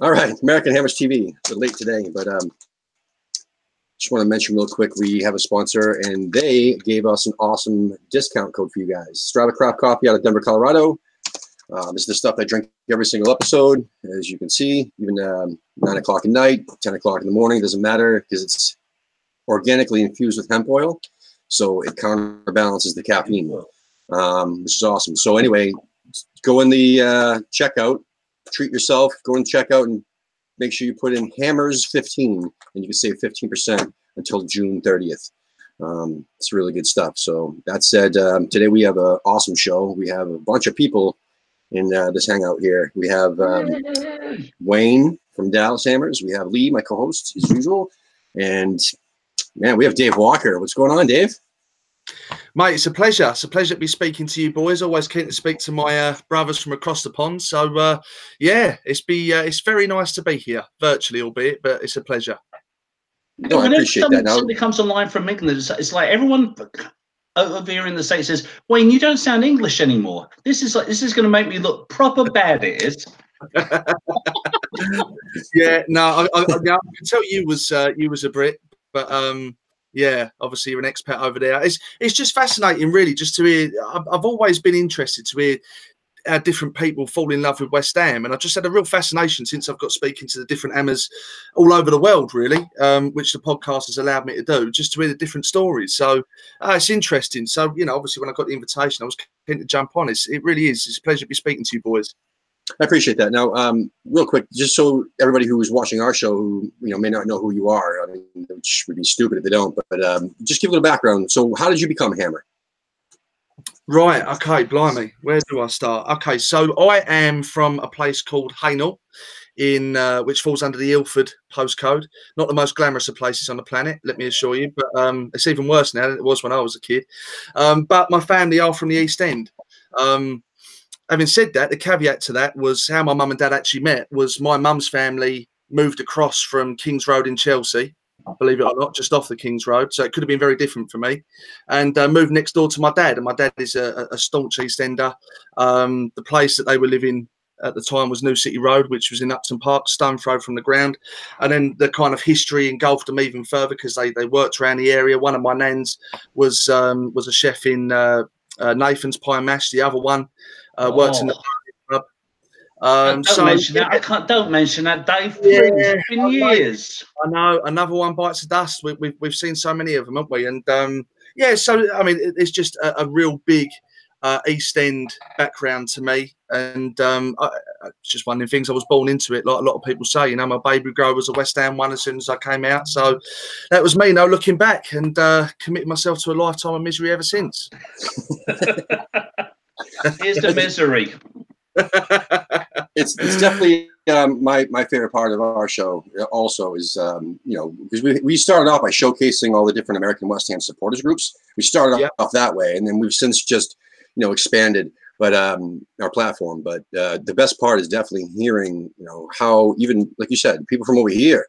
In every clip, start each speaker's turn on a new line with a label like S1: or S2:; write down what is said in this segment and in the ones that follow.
S1: All right, American Hammers TV. They're late today, but um, just want to mention real quick we have a sponsor and they gave us an awesome discount code for you guys. Strava Craft Coffee out of Denver, Colorado. Uh, this is the stuff I drink every single episode, as you can see, even um, 9 o'clock at night, 10 o'clock in the morning, doesn't matter because it's organically infused with hemp oil. So it counterbalances the caffeine, um, which is awesome. So, anyway, go in the uh, checkout, treat yourself, go and check out and make sure you put in hammers 15 and you can save 15% until June 30th. Um, it's really good stuff. So that said, um, today we have an awesome show. We have a bunch of people in uh, this hangout here. We have um, Wayne from Dallas Hammers. We have Lee, my co-host, as usual, and man, we have Dave Walker. What's going on, Dave?
S2: Mate, it's a pleasure. It's a pleasure to be speaking to you boys. Always keen to speak to my uh, brothers from across the pond. So uh, yeah, it's be uh, it's very nice to be here, virtually albeit, but it's a pleasure.
S1: No, I appreciate
S3: somebody,
S1: that. Now,
S3: somebody comes online from England, it's, it's like everyone over here in the States says, Wayne, you don't sound English anymore. This is like this is gonna make me look proper bad, it is.
S2: yeah, no, I, I, I, I can tell you was uh, you was a Brit, but um, yeah, obviously you're an expat over there. It's it's just fascinating, really, just to hear. I've, I've always been interested to hear how different people fall in love with West Ham, and I just had a real fascination since I've got speaking to the different Hammers all over the world, really, um, which the podcast has allowed me to do, just to hear the different stories. So uh, it's interesting. So you know, obviously when I got the invitation, I was keen to jump on. It's, it really is. It's a pleasure to be speaking to you boys.
S1: I appreciate that. Now, um, real quick, just so everybody who is watching our show, who you know may not know who you are, I mean, which would be stupid if they don't, but um, just give a little background. So, how did you become Hammer?
S2: Right. Okay. Blimey. Where do I start? Okay. So I am from a place called Hainault, in uh, which falls under the Ilford postcode. Not the most glamorous of places on the planet, let me assure you, but um, it's even worse now than it was when I was a kid. Um, but my family are from the East End. Um, having said that, the caveat to that was how my mum and dad actually met. Was my mum's family moved across from Kings Road in Chelsea believe it or not, just off the King's Road. So it could have been very different for me. And uh, moved next door to my dad. And my dad is a, a staunch East Ender. Um, the place that they were living at the time was New City Road, which was in Upton Park, stone throw from the ground. And then the kind of history engulfed them even further because they, they worked around the area. One of my nans was um, was a chef in uh, uh, Nathan's Pie Mash. The other one uh, worked
S3: Oh.
S2: in the club. Um,
S3: don't
S2: so
S3: mention that. I can't. Don't mention that, Dave.
S2: Yeah,
S3: it's been
S2: I know.
S3: years.
S2: I know another one bites the dust. We, we've we've seen so many of them, haven't we? And um, yeah, so I mean, it, it's just a, a real big uh, East End background to me, and um, I, I- it's just one of the things I was born into it. Like a lot of people say, you know, my baby grow was a West Ham one as soon as I came out. So that was me. You No looking back, and uh, committed myself to a lifetime of misery ever since.
S3: Here's the misery.
S1: It's it's definitely um, my my favorite part of our show. uh, Also, is um, you know because we we started off by showcasing all the different American West Ham supporters groups. We started
S2: Yeah.
S1: off that way, and then we've since just you know expanded. But um, our platform. But uh, the best part is definitely hearing you know how even like you said, people from over here.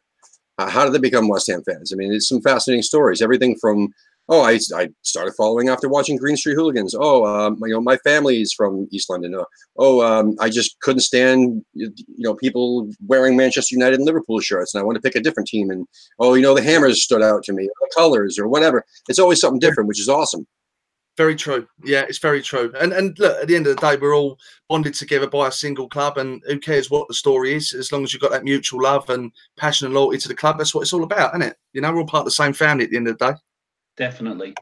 S1: Uh, how did they become West Ham fans? I mean, it's some fascinating stories. Everything from oh, I, I started following after watching Green Street Hooligans. Oh, um, you know, my family is from East London. Uh, oh, um, I just couldn't stand you know people wearing Manchester United and Liverpool shirts, and I want to pick a different team. And oh, you know, the Hammers stood out to me, the colors, or whatever. It's always something different, which is awesome.
S2: Very true. Yeah, it's very true. And and look, at the end of the day, we're all bonded together by a single club, and who cares what the story is, as long as you've got that mutual love and passion and loyalty to the club. That's what it's all about, isn't it? You know, we're all part of the same family at the end of the day.
S3: Definitely.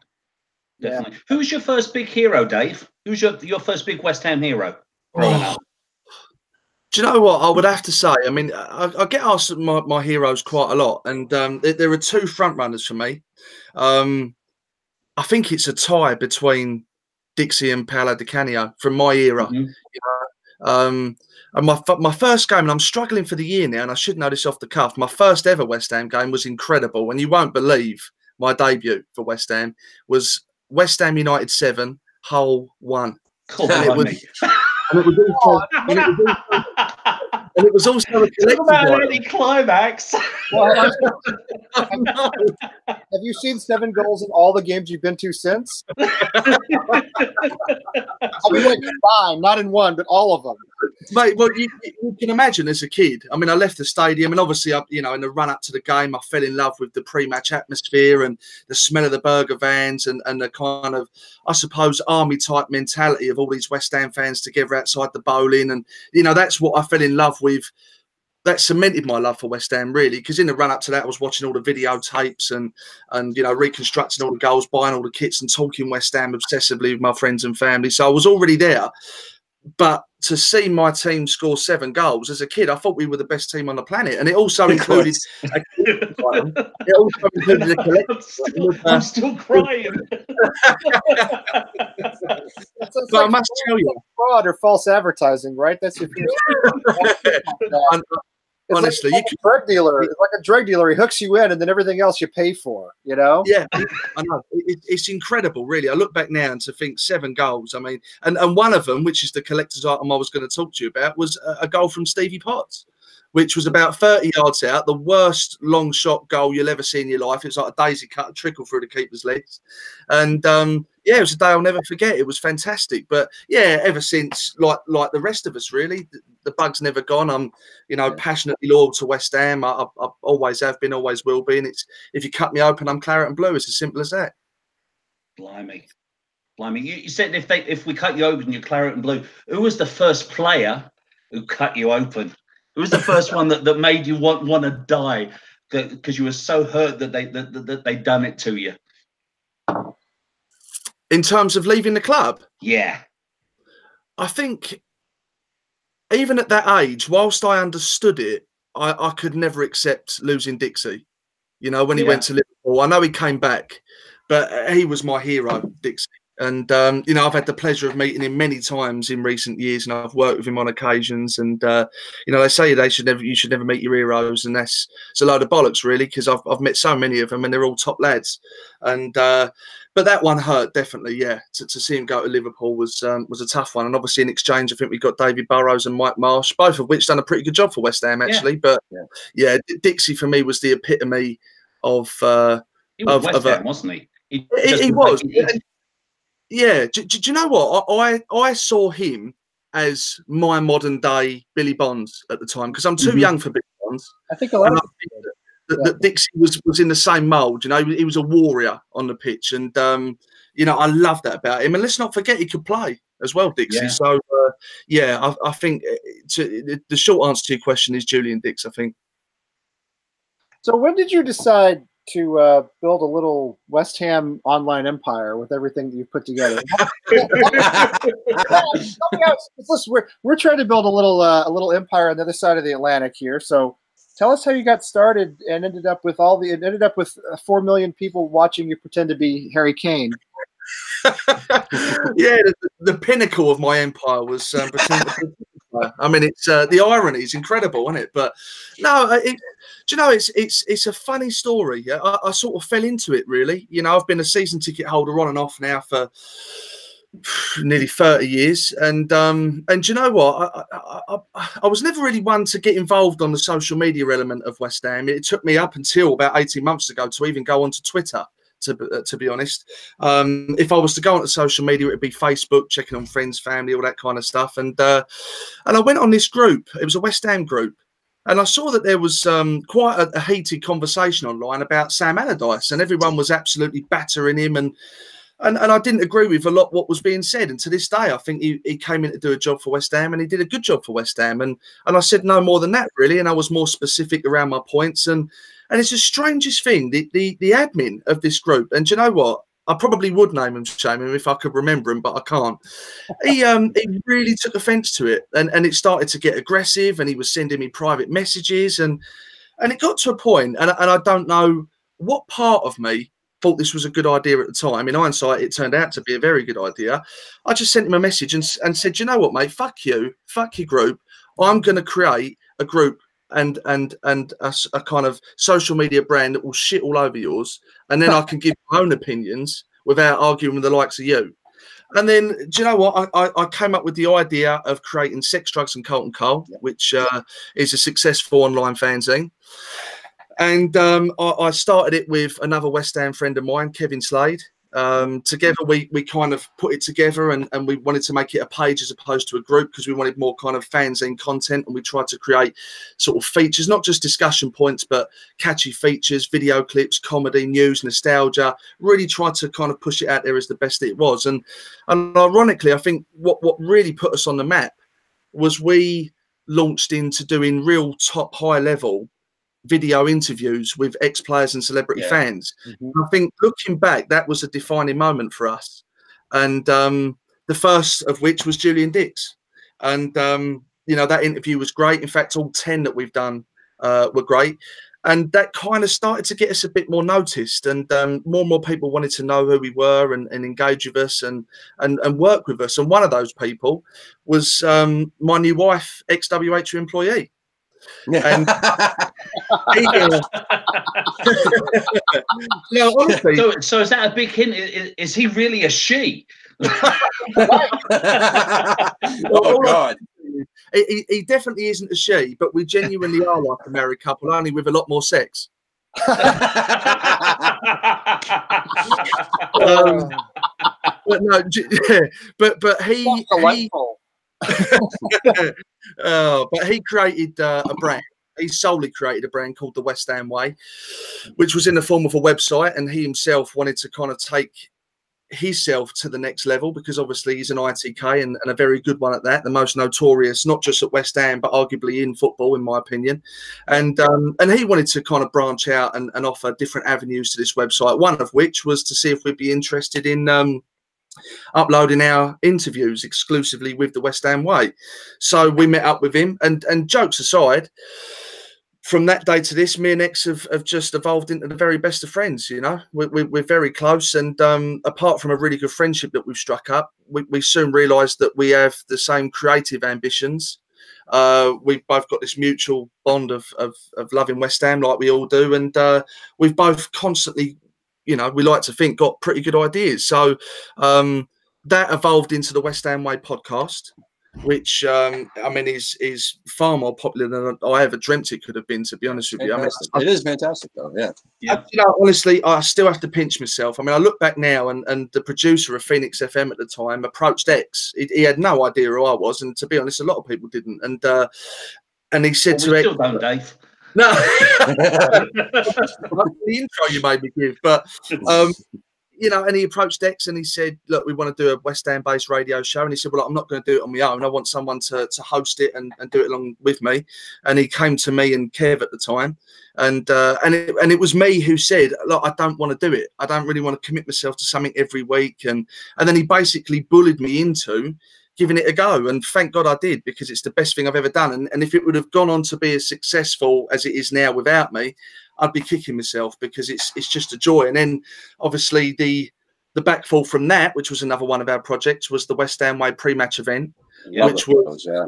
S3: Definitely. Who was your first big hero, Dave? Who's your, your first big West Ham hero growing
S2: Oh,
S3: up?
S2: Do you know what I would have to say? I mean, I, I get asked my, my heroes quite a lot, and um, there, there are two front runners for me. Um, I think it's a tie between Dixie and Paolo Di Canio from my era.
S3: Mhm.
S2: Um, and my my first game, and I'm struggling for the year now, and I should know this off the cuff. My first ever West Ham game was incredible, and you won't believe my debut for West Ham was West Ham United seven, Hull one,
S3: Cool.
S2: And it was-
S3: blimey.
S2: and it was also, oh, and it was also, and it was also a
S3: Talk
S2: collective
S3: about
S2: one.
S3: early climax.
S4: Well,
S2: I know.
S4: have you seen seven goals in all the games you've been to since? I mean, like combined, not in one, but all of them.
S2: Mate, well, you, you, can imagine as a kid. I mean, I left the stadium, and obviously, I, you know, in the run up to the game, I fell in love with the pre-match atmosphere and the smell of the burger vans and, and the kind of, I suppose, army type mentality of all these West Ham fans together outside the Boleyn, and you know, that's what I fell in love with. That cemented my love for West Ham, really, because in the run up to that, I was watching all the videotapes and and you know reconstructing all the goals, buying all the kits, and talking West Ham obsessively with my friends and family. So I was already there but to see my team score seven goals as a kid, I thought we were the best team on the planet, and it also included. A, it also included a collective.
S3: I'm still, uh, I'm still crying.
S2: but like I must tell you,
S4: fraud or false advertising, right? That's your. It's Honestly, like, you drug dealer. It's like a drug dealer. He hooks you in, and then everything else you pay for. You know?
S2: Yeah, I know. It, it's incredible, really. I look back now and to think seven goals. I mean, and and one of them, which is the collector's item I was going to talk to you about, was a, a goal from Stevie Potts which was about 30 yards out, the worst long shot goal you'll ever see in your life. It's like a daisy cut, a trickle through the keeper's legs. And um, yeah, it was a day I'll never forget. It was fantastic. But yeah, ever since, like like the rest of us, really, the, the bug's never gone. I'm, you know, passionately loyal to West Ham. I, I, I, always have been, always will be. And it's if you cut me open, I'm claret and blue. It's as simple as that.
S3: Blimey. Blimey. You, you said if they if we cut you open, you're claret and blue. Who was the first player who cut you open? Who was the first one that, that made you want want to die because you were so hurt that they that, that, that they done it to you?
S2: In terms of leaving the club,
S3: yeah,
S2: I think even at that age, whilst I understood it, I, I could never accept losing Dixie. You know, when he yeah. went to Liverpool, I know he came back, but he was my hero, Dixie. And um, you know, I've had the pleasure of meeting him many times in recent years, and I've worked with him on occasions. And uh, you know, they say they should never, you should never meet your heroes, and that's it's a load of bollocks, really, because I've I've met so many of them, and they're all top lads. And uh, but that one hurt definitely, yeah. To, to see him go to Liverpool was um, was a tough one, and obviously in exchange, I think we got David Burrows and Mike Marsh, both of which done a pretty good job for West Ham actually. Yeah. But yeah. yeah, Dixie for me was the epitome of. Uh,
S3: he was of, West of Ham, a, wasn't he?
S2: He, he, he was. Yeah, do, do, you know what? I, I, I saw him as my modern day Billy Bonds at the time because I'm too mm-hmm. young for Billy Bonds.
S4: I think a lot of
S2: that, Dixie was was in the same mould. You know, he, he was a warrior on the pitch, and um, you know, I love that about him. And let's not forget he could play as well, Dixie. Yeah. So uh, yeah, I, I think uh, to, the short answer to your question is Julian Dicks. I think.
S4: So when did you decide to uh, build a little West Ham online empire with everything that you've put together. Listen, we're, we're trying to build a little uh, a little empire on the other side of the Atlantic here. So tell us how you got started and ended up with all the ended up with uh, four million people watching you pretend to be Harry Kane.
S2: yeah, the, the, pinnacle of my empire was um, I mean, it's uh, the irony is incredible, isn't it? But no, uh, it, do you know it's it's it's a funny story. I, I, sort of fell into it really. You know, I've been a season ticket holder on and off now for nearly 30 years and um and you know what I, I, I, I was never really one to get involved on the social media element of west ham it took me up until about 18 months ago to even go onto twitter to, uh, to be honest. Um, if I was to go onto social media, it'd be Facebook, checking on friends, family, all that kind of stuff. And uh, and I went on this group. It was a West Ham group, and I saw that there was um, quite a, a, heated conversation online about Sam Allardyce, and everyone was absolutely battering him and. And, and I didn't agree with a lot what was being said. And to this day, I think he, he came in to do a job for West Ham and he did a good job for West Ham. And and I said no more than that, really. And I was more specific around my points. And and it's the strangest thing, the, the, the admin of this group. And you know what? I probably would name him, shame him if I could remember him, but I can't. He um he really took offence to it, and and it started to get aggressive, and he was sending me private messages, and and it got to a point, and and I don't know what part of me thought this was a good idea at the time. In hindsight, it turned out to be a very good idea. I just sent him a message and and said, you know what, mate, fuck you, fuck your group. I'm going to create a group and and and a, a, kind of social media brand that will shit all over yours, and then I can give my own opinions without arguing with the likes of you. And then, do you know what? I, I, I came up with the idea of creating Sex, Drugs, and Carlton Cole, which uh, is a successful online fanzine. And um, I, I, started it with another West Ham friend of mine, Kevin Slade. Um, together, we we kind of put it together, and, and we wanted to make it a page as opposed to a group because we wanted more kind of fans fanzine content, and we tried to create sort of features, not just discussion points, but catchy features, video clips, comedy, news, nostalgia. Really tried to kind of push it out there as the best it was, and and ironically, I think what what really put us on the map was we launched into doing real top high level video interviews with ex players and celebrity
S3: Yeah.
S2: fans.
S4: Mhm.
S2: I think looking back, that was a defining moment for us. And um, the first of which was Julian Dicks. And, um, you know, that interview was great. In fact, all 10 that we've done uh, were great. And that kind of started to get us a bit more noticed, and um, more and more people wanted to know who we were and, and engage with us and, and and work with us. And one of those people was um, my new wife, ex WH employee. And- He, uh, no, honestly,
S3: So, so is that a big hint? Is, is he really a she?
S1: oh God!
S2: he, he- he definitely isn't a she, but we genuinely are like a married couple, only with a lot more sex. Um, but no, j- but but he, he
S4: delightful.
S2: oh, but he created uh, a brand. He solely created a brand called the West Ham Way, which was in the form of a website, and he himself wanted to kind of take himself to the next level because obviously he's an ITK and, and a very good one at that, the most notorious, not just at West Ham, but arguably in football, in my opinion. And um, and he wanted to kind of branch out and, and offer different avenues to this website. One of which was to see if we'd be interested in um, uploading our interviews exclusively with the West Ham Way. So we met up with him, and and jokes aside, from that day to this, me and X have, have just evolved into the very best of friends. You know, we, we, we're very close, and um, apart from a really good friendship that we've struck up, we, we soon realised that we have the same creative ambitions. Uh, we've both got this mutual bond of, of, of loving West Ham, like we all do, and uh, we've both constantly, you know, we like to think got pretty good ideas. So um, that evolved into the West Ham Way podcast, which um, I mean is is far more popular than I ever dreamt it could have been. To be honest with you, I mean,
S1: Fantastic. it is fantastic, though. Yeah.
S3: Yeah.
S2: you know, honestly, I still have to pinch myself. I mean, I look back now, and, and the producer of Phoenix FM at the time approached X. He, he had no idea who I was, and to be honest, a lot of people didn't. And uh, and he said
S3: Well, we
S2: to
S3: still
S2: X,
S3: don't, Dave.
S2: "No, the intro you made me give." But um, you know, and he approached X and he said, "Look, we want to do a West Ham-based radio show." And he said, "Well, I'm not going to do it on my own. I want someone to, to host it and, and do it along with me." And he came to me and Kev at the time, and uh, and it, and it was me who said, "Look, I don't want to do it. I don't really want to commit myself to something every week." And and then he basically bullied me into giving it a go. And thank God I did because it's the best thing I've ever done. And, and if it would have gone on to be as successful as it is now without me, I'd be kicking myself because it's it's just a joy. And then obviously the the backfall from that, which was another one of our projects, was the West Ham Way pre-match event.
S3: Yeah.
S2: Which was-
S1: yeah.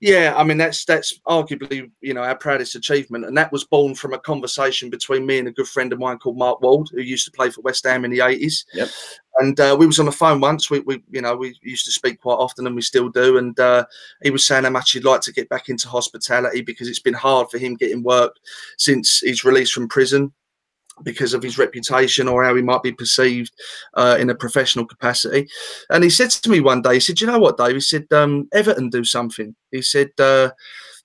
S2: Yeah, I mean that's that's arguably you know our proudest achievement, and that was born from a conversation between me and a good friend of mine called Mark Ward, who used to play for West Ham in the eighties.
S1: Yep.
S2: And uh, we was on the phone once. We, we you know we used to speak quite often, and we still do. And uh, he was saying how much he'd like to get back into hospitality because it's been hard for him getting work since he's released from prison because of his reputation or how he might be perceived uh, in a professional capacity. And he said to me one day, he said, "You know what, Dave?" He said, um, "Everton do something." He said, uh,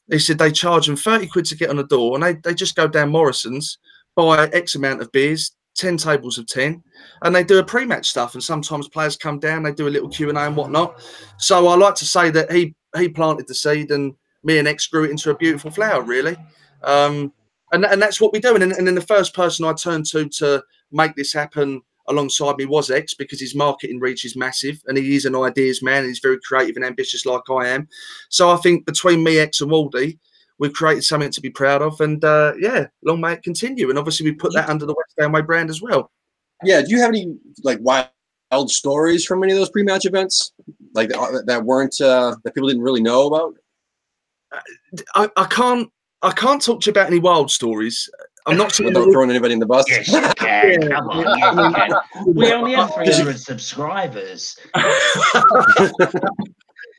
S2: "He said they charge them thirty quid to get on the door, and they they just go down Morrison's, buy X amount of beers." 10 tables of 10 and they do a pre-match stuff and sometimes players come down they do a little q&a and whatnot so i like to say that he he planted the seed and me and x grew it into a beautiful flower really um, and, and that's what we do and, and then the first person i turned to to make this happen alongside me was X because his marketing reach is massive and he is an ideas man. He's very creative and ambitious like I am. So I think between me, X, and Wardy, we've created something to be proud of. And uh, yeah, long may it continue. And obviously, we put that under the West Ham Way brand as well.
S1: Yeah. Do you have any like wild stories from any of those pre-match events, like that, that weren't uh, that people didn't really know about?
S2: I, I can't. I can't talk to you about any wild stories. I'm not saying
S1: Without throwing anybody in the bus.
S3: Yes, you can. Come on, yes, you can. We only have 300 subscribers.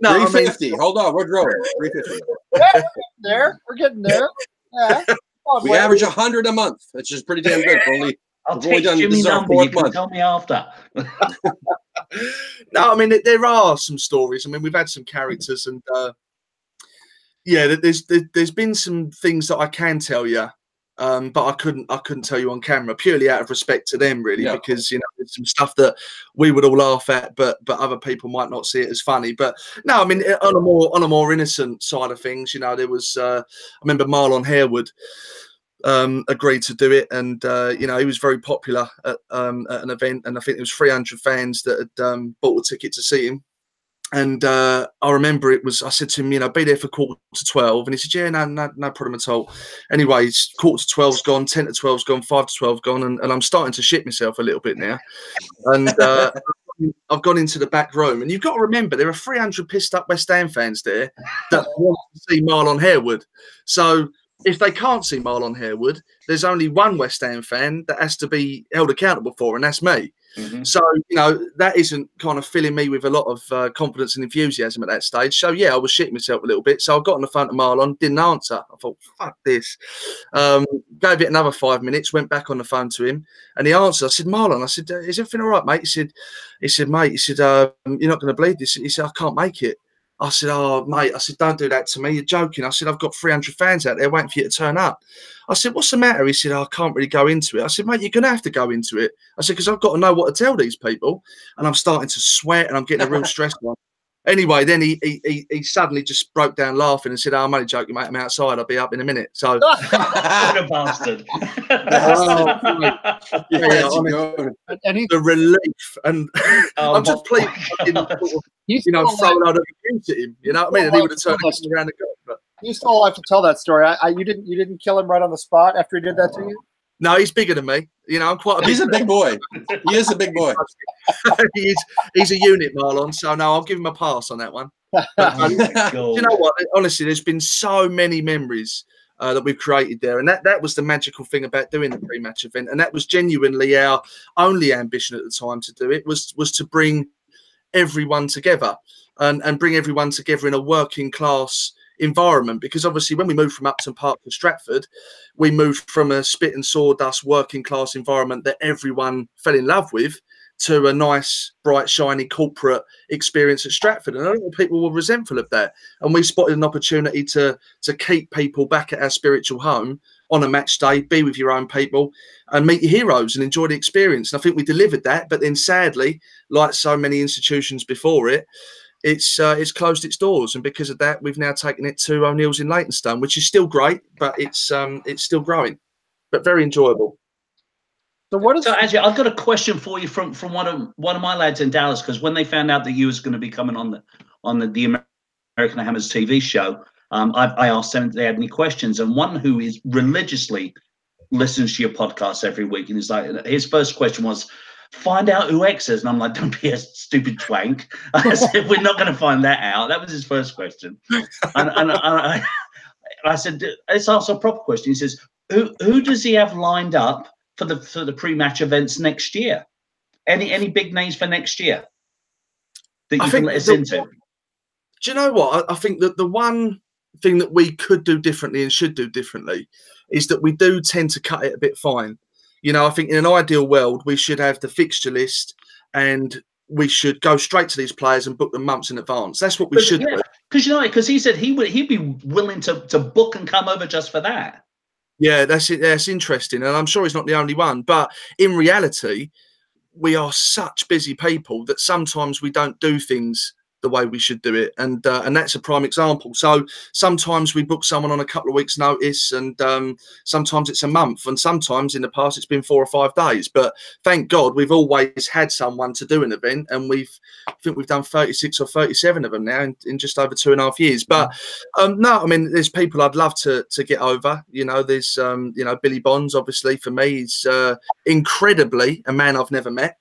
S2: no, I mean,
S1: 350. Hold on, we're growing. 350.
S4: There, we're getting there. Yeah. On,
S1: We
S4: Wade.
S1: average 100 a month. That's just pretty damn good for only
S3: I'll
S1: We've only done-
S3: you
S1: this
S3: my
S1: our
S3: number. You can
S1: month.
S3: tell me after.
S2: no, I mean there- there are some stories. I mean we've had some characters, and uh, yeah, there's there's been some things that I can tell you, um, but I couldn't I couldn't tell you on camera purely out of respect to them, really,
S1: Yeah.
S2: because you know there's some stuff that we would all laugh at, but but other people might not see it as funny. But no, I mean eh, on a more on a more innocent side of things, you know, there was uh, I remember Marlon Harewood um, agreed to do it, and uh, you know he was very popular at, um, at an event, and I think there was 300 fans that had um, bought a ticket to see him. And uh, I remember it was I said to him, you know, be there for quarter to twelve, and he said, yeah, no, no, no problem at all. Anyway, quarter to 12's gone, ten to 12's gone, five to 12 gone, and, and I'm starting to shit myself a little bit now. And uh, I've gone into the back room, and you've got to remember there are 300 pissed up West Ham fans there that want to see Marlon Harewood. So if they can't see Marlon Harewood, there's only one West Ham fan that has to be held accountable for, and that's me.
S3: Mhm.
S2: So you know that isn't kind of filling me with a lot of uh, confidence and enthusiasm at that stage. So yeah, I was shitting myself a little bit. So I got on the phone to Marlon, didn't answer. I thought, fuck this. Um, gave it another five minutes, went back on the phone to him, and he answered. I said, Marlon, I said, "Uh, is everything all right, mate? He said, he said, mate, he said, uh, you're not going to believe this. He said, I can't make it. I said, oh mate, I said, don't do that to me. You're joking. I said, I've got 300 fans out there waiting for you to turn up. I said, what's the matter? He said, oh, I can't really go into it. I said, mate, you're going to have to go into it. I said, because I've got to know what to tell these people. And I'm starting to sweat and I'm getting a real stress on. Anyway, then he, he he he suddenly just broke down laughing and said, oh, I'm only joking, mate. I'm outside. I'll be up in a minute. So
S3: what a bastard.
S2: Oh.
S1: Yeah,
S2: Yeah,
S1: that's
S2: I mean-
S1: good.
S4: And, and he,
S2: the relief and
S3: Oh,
S2: I'm just
S3: my
S2: pleased I didn't
S3: God.
S2: sort of,
S4: he's
S2: you know,
S4: still
S2: throw
S4: alive,
S2: a load of abuse at him. You know what I mean? And he would have turned
S4: Well,
S2: around and go. But
S4: he's still have to tell that story. I, I, you didn't you didn't kill him right on the spot after he did that to you.
S2: No, he's bigger than me. You know, I'm quite a big.
S1: He's a big boy. He is a big boy.
S2: he's he's a unit, Marlon. So no, I'll give him a pass on that one. But, um, you know what? Honestly, there's been so many memories uh, that we've created there, and that that was the magical thing about doing the pre-match event, and that was genuinely our only ambition at the time to do it was was to bring everyone together and and bring everyone together in a working class environment because obviously when we moved from Upton Park to Stratford we moved from a spit and sawdust working class environment that everyone fell in love with to a nice bright shiny corporate experience at Stratford. And a lot of people were resentful of that. And we spotted an opportunity to to keep people back at our spiritual home on a match day be with your own people and meet your heroes and enjoy the experience. And I think we delivered that but then sadly like so many institutions before it it's uh, it's closed its doors, and because of that, we've now taken it to O'Neill's in Leytonstone, which is still great, but it's um it's still growing, but very enjoyable.
S4: So what is
S3: So actually, I've got a question for you from from one of one of my lads in Dallas because when they found out that you was going to be coming on the on the, the American Hammers TV show, um, I, I asked them if they had any questions, and one who is religiously listens to your podcast every week, and he's like, his first question was, "Find out who X is," and I'm like, "Don't be a stupid twank." I said, "We're not going to find that out." That was his first question, and, and, and I, I said, "Let's ask a proper question." He says, "Who who does he have lined up?" for the for the pre-match events next year? Any any big names for next year that you
S2: I
S3: can let us
S2: the-
S3: into?
S2: Do you know what? I, I think that the one thing that we could do differently and should do differently is that we do tend to cut it a bit fine. You know, I think in an ideal world we should have the fixture list and we should go straight to these players and book them months in advance. That's what we
S3: But,
S2: should
S3: yeah,
S2: do.
S3: Because you know, because he said he would he'd be willing to to book and come over just for that.
S2: Yeah, that's it. That's interesting, and I'm sure he's not the only one. But in reality, we are such busy people that sometimes we don't do things the way we should do it, and uh, and that's a prime example. So sometimes we book someone on a couple of weeks' notice, and um, sometimes it's a month, and sometimes in the past it's been four or five days. But thank God we've always had someone to do an event, and we've I think we've done 36 or 37 of them now in, in just over two and a half years. But um, no, I mean, there's people I'd love to to get over. You know, there's um, you know Billy Bonds, obviously for me, he's uh, incredibly a man I've never met.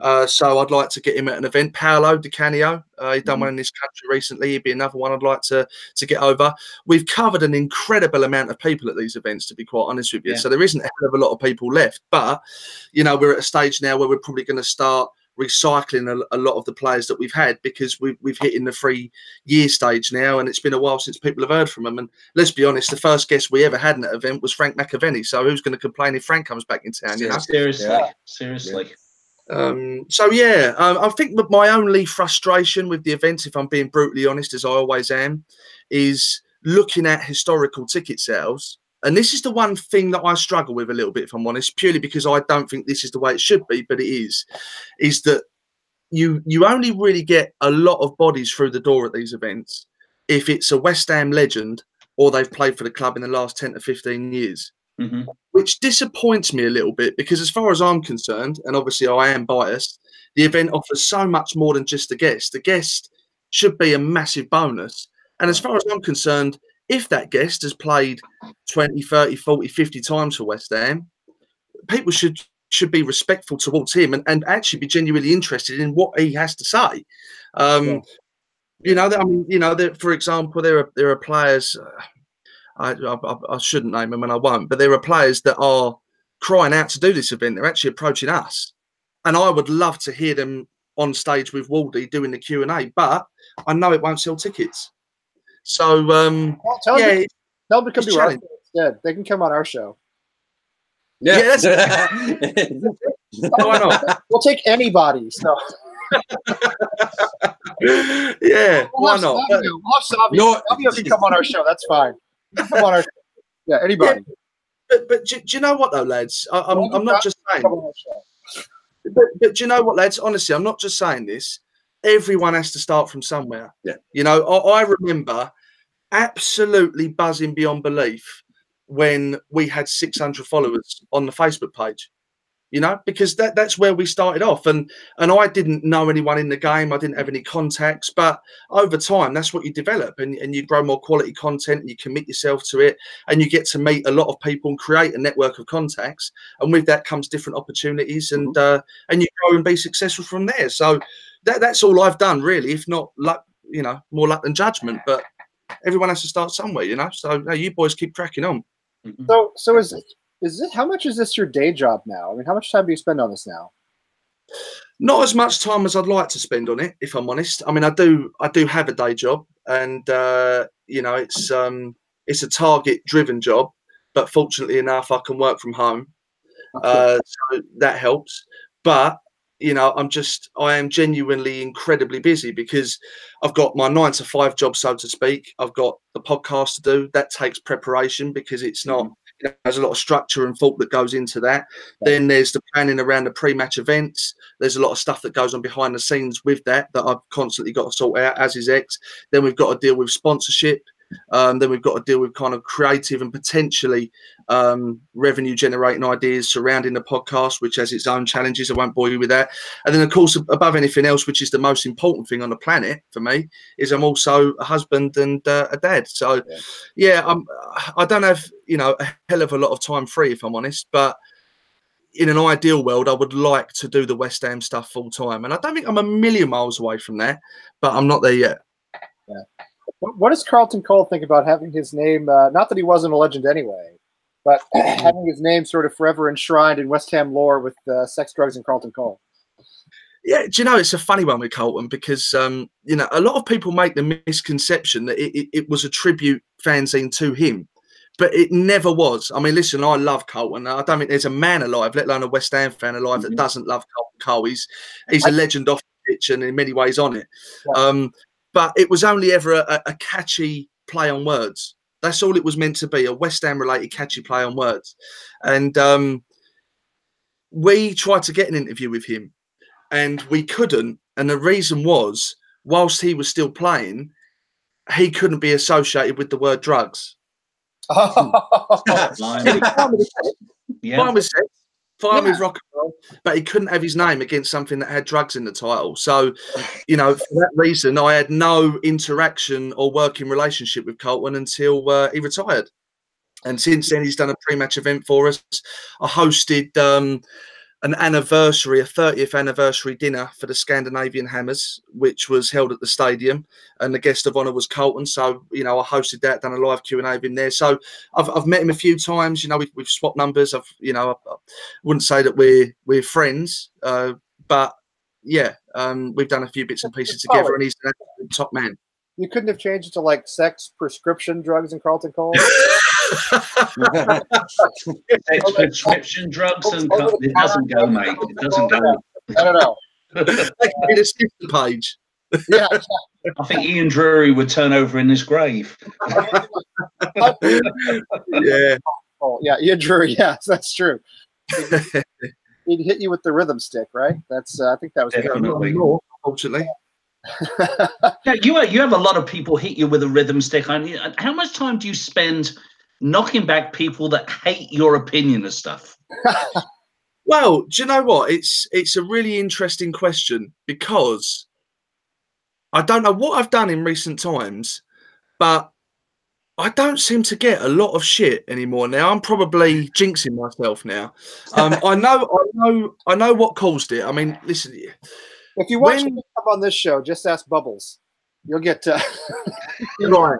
S2: Uh, so I'd like to get him at an event. Paolo Di Canio, uh, he's done one in this country recently. He'd be another one I'd like to to get over. We've covered an incredible amount of people at these events, to be quite honest with you.
S3: Yeah.
S2: So there isn't a hell of a lot of people left. But you know, we're at a stage now where we're probably going to start recycling a, a, lot of the players that we've had because we've, we've hit in the three year stage now and it's been a while since people have heard from them and let's be honest the first guest we ever had in that event was frank mcavennie so who's going to complain if frank comes back in town you know
S3: seriously yeah. seriously
S2: um, so yeah um, i think my only frustration with the events if i'm being brutally honest as i always am is looking at historical ticket sales and this is the one thing that I struggle with a little bit, if I'm honest, purely because I don't think this is the way it should be, but it is, is that you you only really get a lot of bodies through the door at these events if it's a West Ham legend or they've played for the club in the last 10 to 15 years.
S3: Mm-hmm.
S2: Which disappoints me a little bit because, as far as I'm concerned, and obviously I am biased, the event offers so much more than just a guest. The guest should be a massive bonus. And as far as I'm concerned, if that guest has played 20, 30, 40, 50 times for West Ham, people should should be respectful towards him and, and actually be genuinely interested in what he has to say. Um, yeah. You know, I mean, you know, for example, there are there are players. Uh, I, I, I shouldn't name them and I won't, but there are players that are crying out to do this event. They're actually approaching us, and I would love to hear them on stage with Wardy doing the Q and A. But I know it won't sell tickets. So um,
S4: well, tell yeah, them, tell them to come to our instead. They can come on our show.
S2: Yeah, yeah
S4: why not? We'll take anybody. So.
S2: yeah, we'll why not?
S4: Savio. We'll have Savio. Savio can come on our show. That's fine. Come on our show. Yeah, anybody. Yeah,
S2: but but do, do, you know what though, lads? I, am I'm, I'm not just saying. But, but do you know what, lads? Honestly, I'm not just saying this everyone has to start from somewhere.
S1: Yeah.
S2: You know, I, I remember absolutely buzzing beyond belief when we had 600 followers on the Facebook page you know because that that's where we started off. And and I didn't know anyone in the game. I didn't have any contacts. But over time that's what you develop and, and you grow more quality content and you commit yourself to it and you get to meet a lot of people and create a network of contacts. And with that comes different opportunities and mm-hmm. uh, and you grow and be successful from there. So that, that's all I've done really if not luck you know more luck than judgment. But everyone has to start somewhere you know? So hey, you boys keep cracking on.
S4: Mm-hmm. so so is it is it how much is this your day job now? I mean, how much time do you spend on this now?
S2: Not as much time as I'd like to spend on it, if I'm honest. I mean, I do I do have a day job, and uh, you know, it's um, it's a target driven job, but fortunately enough, I can work from home, uh, so that helps. But you know, I'm just I am genuinely incredibly busy because I've got my nine to five job, so to speak. I've got the podcast to do. That takes preparation because it's not mm-hmm you know, there's a lot of structure and thought that goes into that. Yeah. Then there's the planning around the pre-match events. There's a lot of stuff that goes on behind the scenes with that that I've constantly got to sort out, as is X. Then we've got to deal with sponsorship. Um, then we've got to deal with kind of creative and potentially um, revenue generating ideas surrounding the podcast, which has its own challenges. I won't bore you with that. And then, of course, above anything else, which is the most important thing on the planet for me, is I'm also a husband and uh, a dad. So, yeah, yeah I'm, I don't have you know a hell of a lot of time free, if I'm honest, but in an ideal world, I would like to do the West Ham stuff full time. And I don't think I'm a million miles away from that, but I'm not there yet.
S4: Yeah. What does Carlton Cole think about having his name? Uh, not that he wasn't a legend anyway, but having his name sort of forever enshrined in West Ham lore with uh, sex, drugs, and Carlton Cole.
S2: Yeah, do you know it's a funny one with Carlton because um, you know a lot of people make the misconception that it, it, it, was a tribute fanzine to him, but it never was. I mean, listen, I love Carlton. I don't think there's a man alive, let alone a West Ham fan alive, mm-hmm. that doesn't love Carlton Cole. He's he's a legend off the pitch and in many ways on it. Yeah. Um, but it was only ever a, a catchy play on words. That's all it was meant to be a West Ham related catchy play on words. And um, we tried to get an interview with him and we couldn't. And the reason was, whilst he was still playing, he couldn't be associated with the word drugs.
S3: Oh,
S2: yeah. Fine yeah. with rock and roll, but he couldn't have his name against something that had drugs in the title. So, you know, for that reason, I had no interaction or working relationship with Carlton until uh, he retired. And since then, he's done a pre-match event for us. I hosted um, an anniversary, a 30th anniversary dinner for the Scandinavian Hammers, which was held at the stadium, and the guest of honour was Carlton. So you know, I hosted that, done a live Q and A in there. So I've, I've met him a few times. You know, we've, we've swapped numbers. I've you know, I, I wouldn't say that we're we're friends, uh, but yeah, um, we've done a few bits and pieces
S4: Oh.
S2: together, and he's an top man.
S4: You couldn't have changed it to like sex prescription drugs and Carlton Cole.
S3: Sex, prescription drugs, and co- it doesn't go, mate. It doesn't go.
S4: I don't know.
S2: That could be the sister page.
S4: Yeah,
S3: I think Ian Dury would turn over in his grave.
S2: Yeah,
S4: oh yeah, Ian Dury. Yes, that's true. He'd hit you with the rhythm stick, right? That's uh, I think that was.
S3: Definitely.
S2: not more, unfortunately.
S3: Yeah, you you have a lot of people hit you with a rhythm stick. I mean, how much time do you spend knocking back people that hate your opinion of stuff?
S2: Well, do you know what? It's it's a really interesting question because I don't know what I've done in recent times, but I don't seem to get a lot of shit anymore now. I'm probably jinxing myself now. Um, I know, I know, I know what caused it. I mean, listen,
S4: If you watch
S2: When-
S4: him come on this show, just ask Bubbles. You'll get. Uh,
S2: right?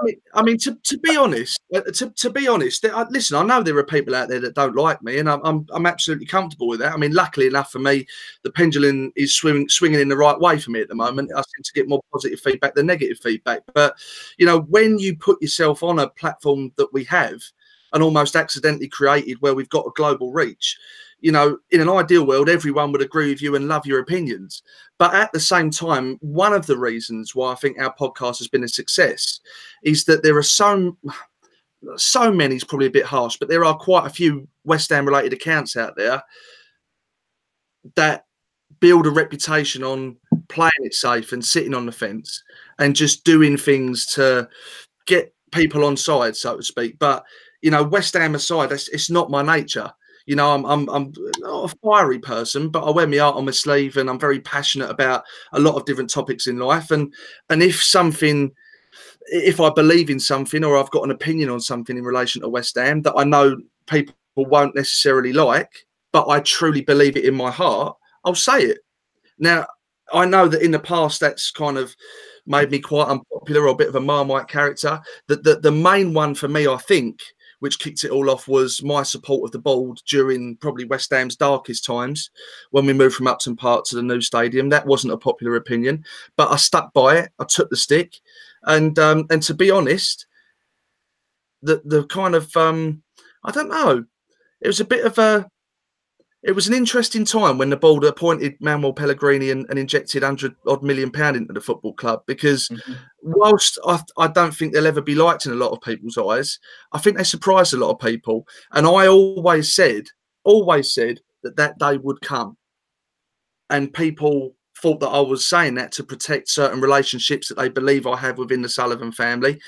S2: I mean, I mean, to, to be honest, uh, to, to be honest, I, listen, I know there are people out there that don't like me, and I'm, I'm I'm absolutely comfortable with that. I mean, luckily enough for me, the pendulum is swinging swinging in the right way for me at the moment. I seem to get more positive feedback than negative feedback. But you know, when you put yourself on a platform that we have, and almost accidentally created where we've got a global reach. You know, in an ideal world, everyone would agree with you and love your opinions. But at the same time, one of the reasons why I think our podcast has been a success is that there are so so many is probably a bit harsh, but there are quite a few West Ham related accounts out there that build a reputation on playing it safe and sitting on the fence and just doing things to get people on side, so to speak. But you know, West Ham aside, it's, it's not my nature. You know, I'm, I'm I'm not a fiery person, but I wear my heart on my sleeve, and I'm very passionate about a lot of different topics in life. And and if something, if I believe in something, or I've got an opinion on something in relation to West Ham that I know people won't necessarily like, but I truly believe it in my heart, I'll say it. Now, I know that in the past that's kind of made me quite unpopular or a bit of a marmite character. That the, the main one for me, I think, which kicked it all off was my support of the board during probably West Ham's darkest times when we moved from Upton Park to the new stadium. That wasn't a popular opinion, but I stuck by it. I took the stick, and um, and to be honest, the the kind of um, I don't know, it was a bit of a it was an interesting time when the board appointed Manuel Pellegrini and, and injected hundred odd million pound into the football club because mm-hmm. whilst I, I don't think they'll ever be liked in a lot of people's eyes, I think they surprised a lot of people. And I always said, always said that that day would come. And people thought that I was saying that to protect certain relationships that they believe I have within the Sullivan family.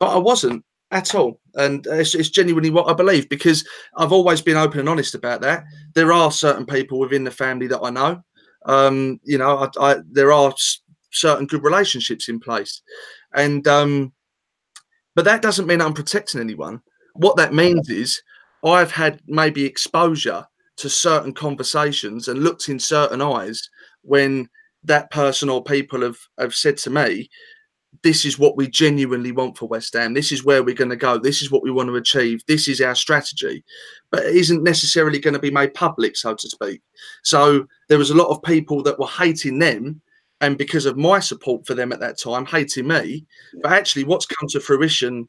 S2: But I wasn't at all. And it's, it's genuinely what I believe because I've always been open and honest about that. There are certain people within the family that I know. Um, you know, I, I, there are certain good relationships in place. And um, but that doesn't mean I'm protecting anyone. What that means is I've had maybe exposure to certain conversations and looked in certain eyes when that person or people have, have said to me, this is what we genuinely want for West Ham. This is where we're going to go. This is what we want to achieve. This is our strategy. But it isn't necessarily going to be made public, so to speak. So there was a lot of people that were hating them and because of my support for them at that time, hating me. But actually, what's come to fruition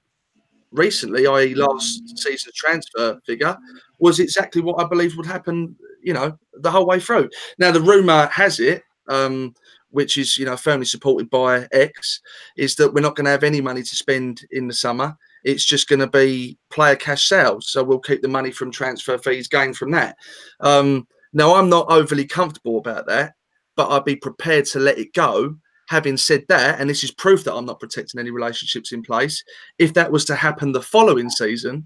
S2: recently, i.e., last season's transfer figure, was exactly what I believed would happen. You know, the whole way through. Now, the rumor has it, um, which is you know firmly supported by X, is that we're not going to have any money to spend in the summer. It's just going to be player cash sales. So we'll keep the money from transfer fees gained from that. Um, now, I'm not overly comfortable about that but I'd be prepared to let it go. Having said that, and this is proof that I'm not protecting any relationships in place, if that was to happen the following season,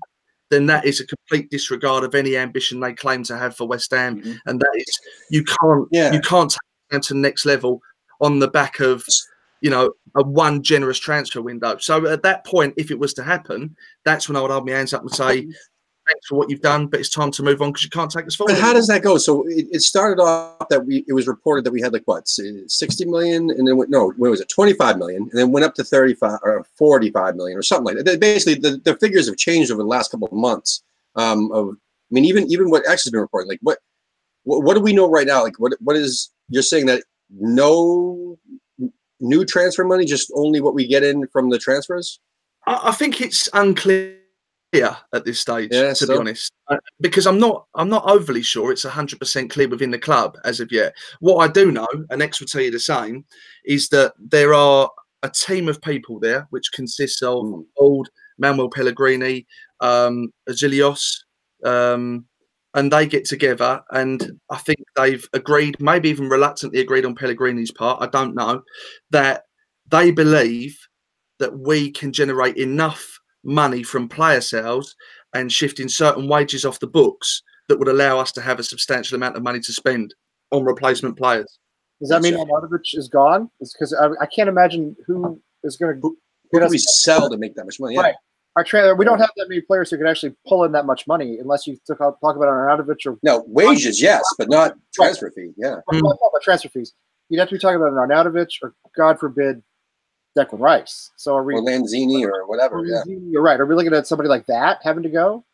S2: then that is a complete disregard of any ambition they claim to have for West Ham,
S3: Mhm.
S2: and that is you can't
S1: Yeah.
S2: you can't take it down to the next level on the back of you know a one generous transfer window. So at that point, if it was to happen, that's when I would hold my hands up and say, "Thanks for what you've done, but it's time to move on because you can't take us forward."
S1: But how does that go? So it, it started off that we it was reported that we had like what 60 million and then went, no when was it 25 million and then went up to 35 or 45 million or something like that. Basically the, the figures have changed over the last couple of months. Um, of I mean even even what X has been reporting like what what, what do we know right now? Like, what what is you're saying that no new transfer money, just only what we get in from the transfers?
S2: I, I think it's unclear at this stage,
S1: Yeah,
S2: to
S1: so-
S2: be honest, Uh, because I'm not I'm not overly sure it's 100 percent clear within the club as of yet. What I do know, and X will tell you the same, is that there are a team of people there which consists of
S1: Mm.
S2: old Manuel Pellegrini, um, Husillos, um, and they get together and I think they've agreed, maybe even reluctantly agreed on Pellegrini's part. I don't know that they believe that we can generate enough money from player sales and shifting certain wages off the books that would allow us to have a substantial amount of money to spend on replacement players.
S4: Does that mean
S1: Gotcha.
S4: Arnautovic is gone? Because I, I can't imagine who is going to
S1: Who
S4: get
S1: do
S4: us
S1: we sell to make that much money? Yeah.
S4: Right. Our trailer. We don't have that many players who can actually pull in that much money unless you took talk about Arnautovic or
S1: No, wages, yes, but not transfer fee. Yeah.
S2: Mm.
S4: Well, about transfer fees. You'd have to be talking about an Arnautovic or, God forbid, Declan Rice. So are we?
S1: Or Lanzini or whatever.
S4: are we-
S1: Yeah.
S4: You're right. Are we looking at somebody like that having to go?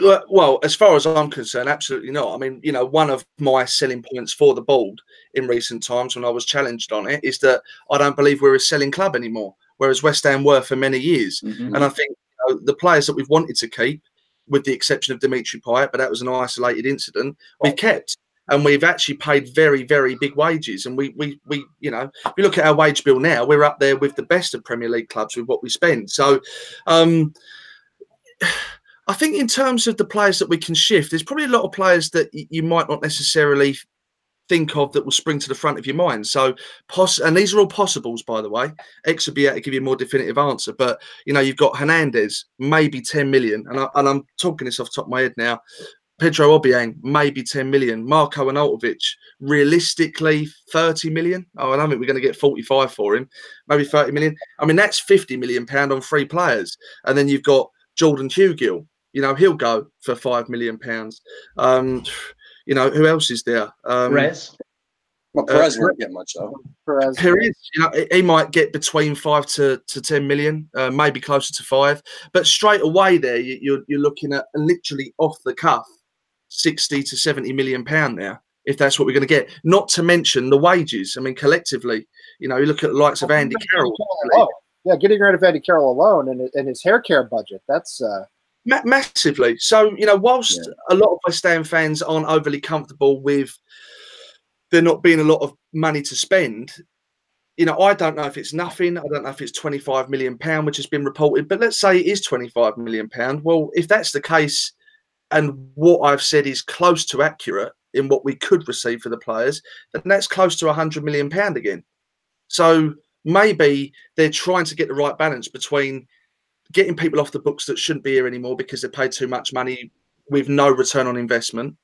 S2: Well- Well, as far as I'm concerned, absolutely not. I mean, you know, one of my selling points for the board in recent times when I was challenged on it is that I don't believe we're a selling club anymore, whereas West Ham were for many years.
S3: Mhm.
S2: And I think you know, the players that we've wanted to keep, with the exception of Dimitri Payet, but that was an isolated incident, we've kept. And we've actually paid very, very big wages. And we, we, we, you know, if you look at our wage bill now, we're up there with the best of Premier League clubs with what we spend. So, um, I think in terms of the players that we can shift, there's probably a lot of players that you might not necessarily think of that will spring to the front of your mind. So, poss- and these are all possibles, by the way. X will be able to give you a more definitive answer. But you know, you've got Hernandez, maybe 10 million, and, I, and I'm talking this off top of my head now. Pedro Obiang, maybe 10 million. Marco Arnautovic, realistically 30 million. Oh, I don't think we're going to get 45 for him. Maybe 30 million. I mean, that's 50 million pound on three players. And then you've got Jordan Hugill. You know, he'll go for five million pounds. Um, you know, who else is there? Um,
S3: Rez.
S1: Well, Perez won't get much though.
S4: Perez.
S2: Perez, you know, he- he might get between five to, to ten million, uh, maybe closer to five. But straight away, there you, you're you're looking at literally off the cuff, sixty to seventy million pound now, if that's what we're going to get. Not to mention the wages. I mean, collectively, you know, you look at the likes of Andy Carroll,
S4: alone. Yeah, getting rid of Andy Carroll alone and, and his hair care budget. That's uh,
S2: Ma- massively. So you know, whilst a lot of West Ham fans aren't overly comfortable with there not being a lot of money to spend, you know, I don't know if it's nothing. I don't know if it's twenty five million pound, which has been reported. But let's say it is twenty five million pound. Well, if that's the case, and what I've said is close to accurate in what we could receive for the players, then that's close to a hundred million pound again. So maybe they're trying to get the right balance between getting people off the books that shouldn't be here anymore because they paid too much money with no return on investment,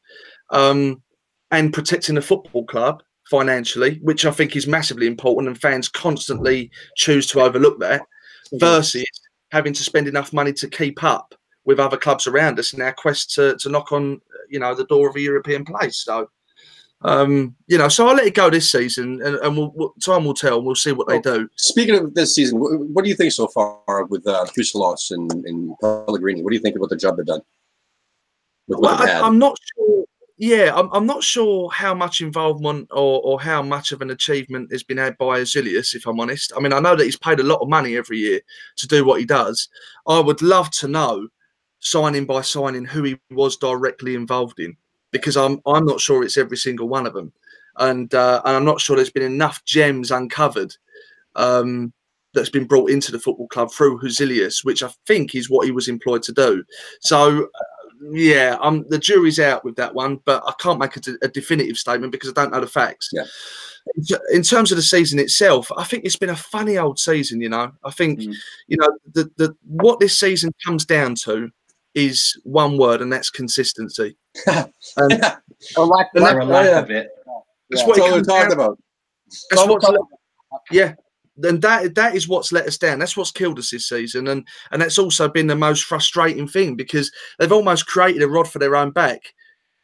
S2: um, and protecting the football club financially, which I think is massively important, and fans constantly choose to overlook that, versus having to spend enough money to keep up with other clubs around us in our quest to, to knock on, you know, the door of a European place. So. Um, you know, so I'll let it go this season, and, and we'll, we'll time will tell. We'll see what they do.
S1: Speaking of this season, what, what do you think so far with uh, Husillos and, and Pellegrini? What do you think about the job they've done? With
S2: Well, I, I'm not sure. Yeah, I'm, I'm not sure how much involvement or, or how much of an achievement has been had by Husillos, if I'm honest. I mean, I know that he's paid a lot of money every year to do what he does. I would love to know, signing by signing, who he was directly involved in, because I'm I'm not sure it's every single one of them, and uh, and I'm not sure there's been enough gems uncovered um, that's been brought into the football club through Husillos, which I think is what he was employed to do. So yeah, um, the jury's out with that one, but I can't make a, de- a definitive statement because I don't know the facts.
S1: Yeah.
S2: In In terms of the season itself, I think it's been a funny old season. You know, I think
S3: Mm.
S2: you know the the what this season comes down to is one word, and that's consistency.
S4: Or lack,
S2: And
S4: lack
S3: a lack
S1: yeah.
S3: of it.
S2: That's
S4: yeah.
S2: what
S1: That's
S2: it
S1: we're talking about.
S2: That's
S4: Some
S2: what's
S4: club-
S2: yeah. And that that is what's let us down. That's what's killed us this season, and and that's also been the most frustrating thing because they've almost created a rod for their own back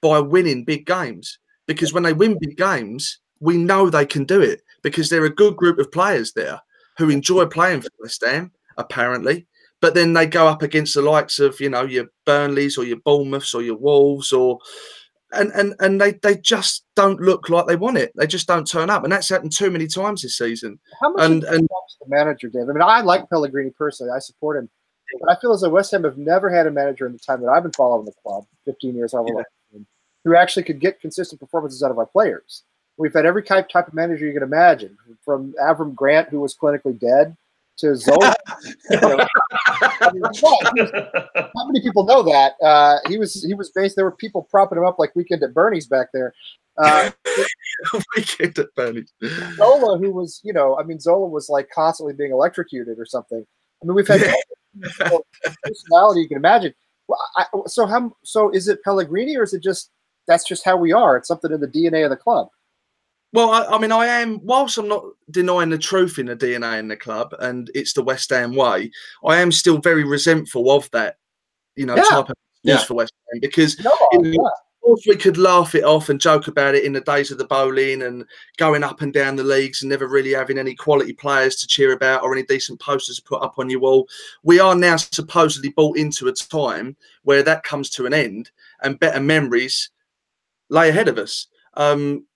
S2: by winning big games. Because when they win big games, we know they can do it because they're a good group of players there who enjoy playing for West Ham, apparently. But then they go up against the likes of you know your Burnleys or your Bournemouths or your Wolves or and and and they they just don't look like they want it. They just don't turn up, and that's happened too many times this season.
S4: How much
S2: And-
S4: and, the manager, Dave? I mean, I like Pellegrini personally. I support him, but I feel as though West Ham have never had a manager in the time that I've been following the club, 15 years, however long, it's been, who actually could get consistent performances out of our players. We've had every type type of manager you can imagine, from Avram Grant, who was clinically dead, to Zola. You know, I mean, what? He was- How many people know that? Uh, he was he was based. There were people propping him up like Weekend at Bernie's back there. Uh,
S2: Weekend at Bernie's.
S4: Zola, who was, you know, I mean, Zola was like constantly being electrocuted or something. I mean, we've had personality you can imagine. Well, I, so how? So is it Pellegrini or is it just that's just how we are? It's something in the DNA of the club.
S2: Well, I, I mean, I am. Whilst I'm not denying the truth in the DNA in the club, and it's the West Ham way, I am still very resentful of that. You know,
S4: Yeah.
S2: type of
S1: Yeah.
S2: for West Ham because
S4: No,
S2: In-
S4: yeah.
S2: of course we could laugh it off and joke about it in the days of the Boleyn and going up and down the leagues and never really having any quality players to cheer about or any decent posters to put up on your wall. We are now supposedly bought into a time where that comes to an end and better memories lay ahead of us. Um,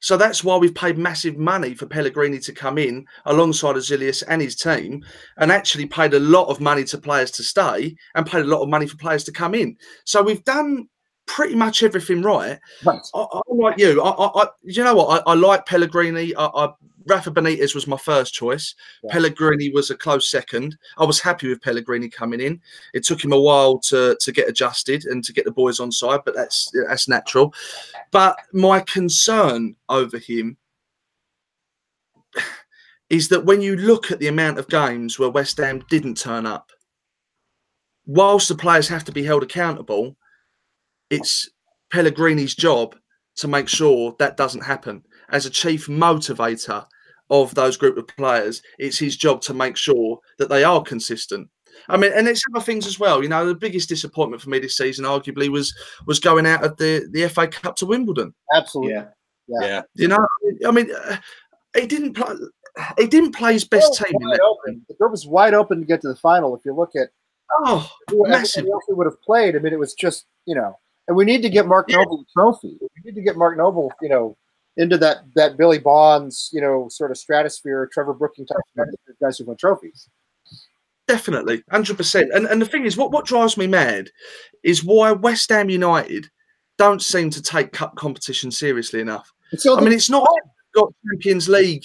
S2: so that's why we've paid massive money for Pellegrini to come in alongside Husillos and his team, and actually paid a lot of money to players to stay, and paid a lot of money for players to come in. So we've done pretty much everything right.
S4: Right.
S2: I, like you. I, I, I, you know what? I, I like Pellegrini. I, I, Rafa Benitez was my first choice.
S4: Yeah.
S2: Pellegrini was a close second. I was happy with Pellegrini coming in. It took him a while to to get adjusted and to get the boys on side, but that's that's natural. But my concern over him is that when you look at the amount of games where West Ham didn't turn up, whilst the players have to be held accountable, it's Pellegrini's job to make sure that doesn't happen. As a chief motivator of those group of players, it's his job to make sure that they are consistent. I mean, and it's other things as well. You know, the biggest disappointment for me this season, arguably, was was going out of the the FA Cup to Wimbledon.
S4: Absolutely.
S3: yeah.
S4: Yeah.
S1: Yeah.
S2: You know, I mean, uh, he didn't play. He didn't play his best
S4: Door
S2: team in
S4: wide open. The door was wide open to get to the final. If you look at
S2: Oh,
S4: who
S2: massive.
S4: everybody else who would have played, I mean, it was just you know. And we need to get Mark Noble a trophy. We need to get Mark Noble, you know, into that that Billy Bonds, you know, sort of stratosphere, Trevor Brooking type guys who win trophies.
S2: Definitely, hundred percent. And and the thing is, what what drives me mad is why West Ham United don't seem to take cup competition seriously enough. I mean, it's not got Champions League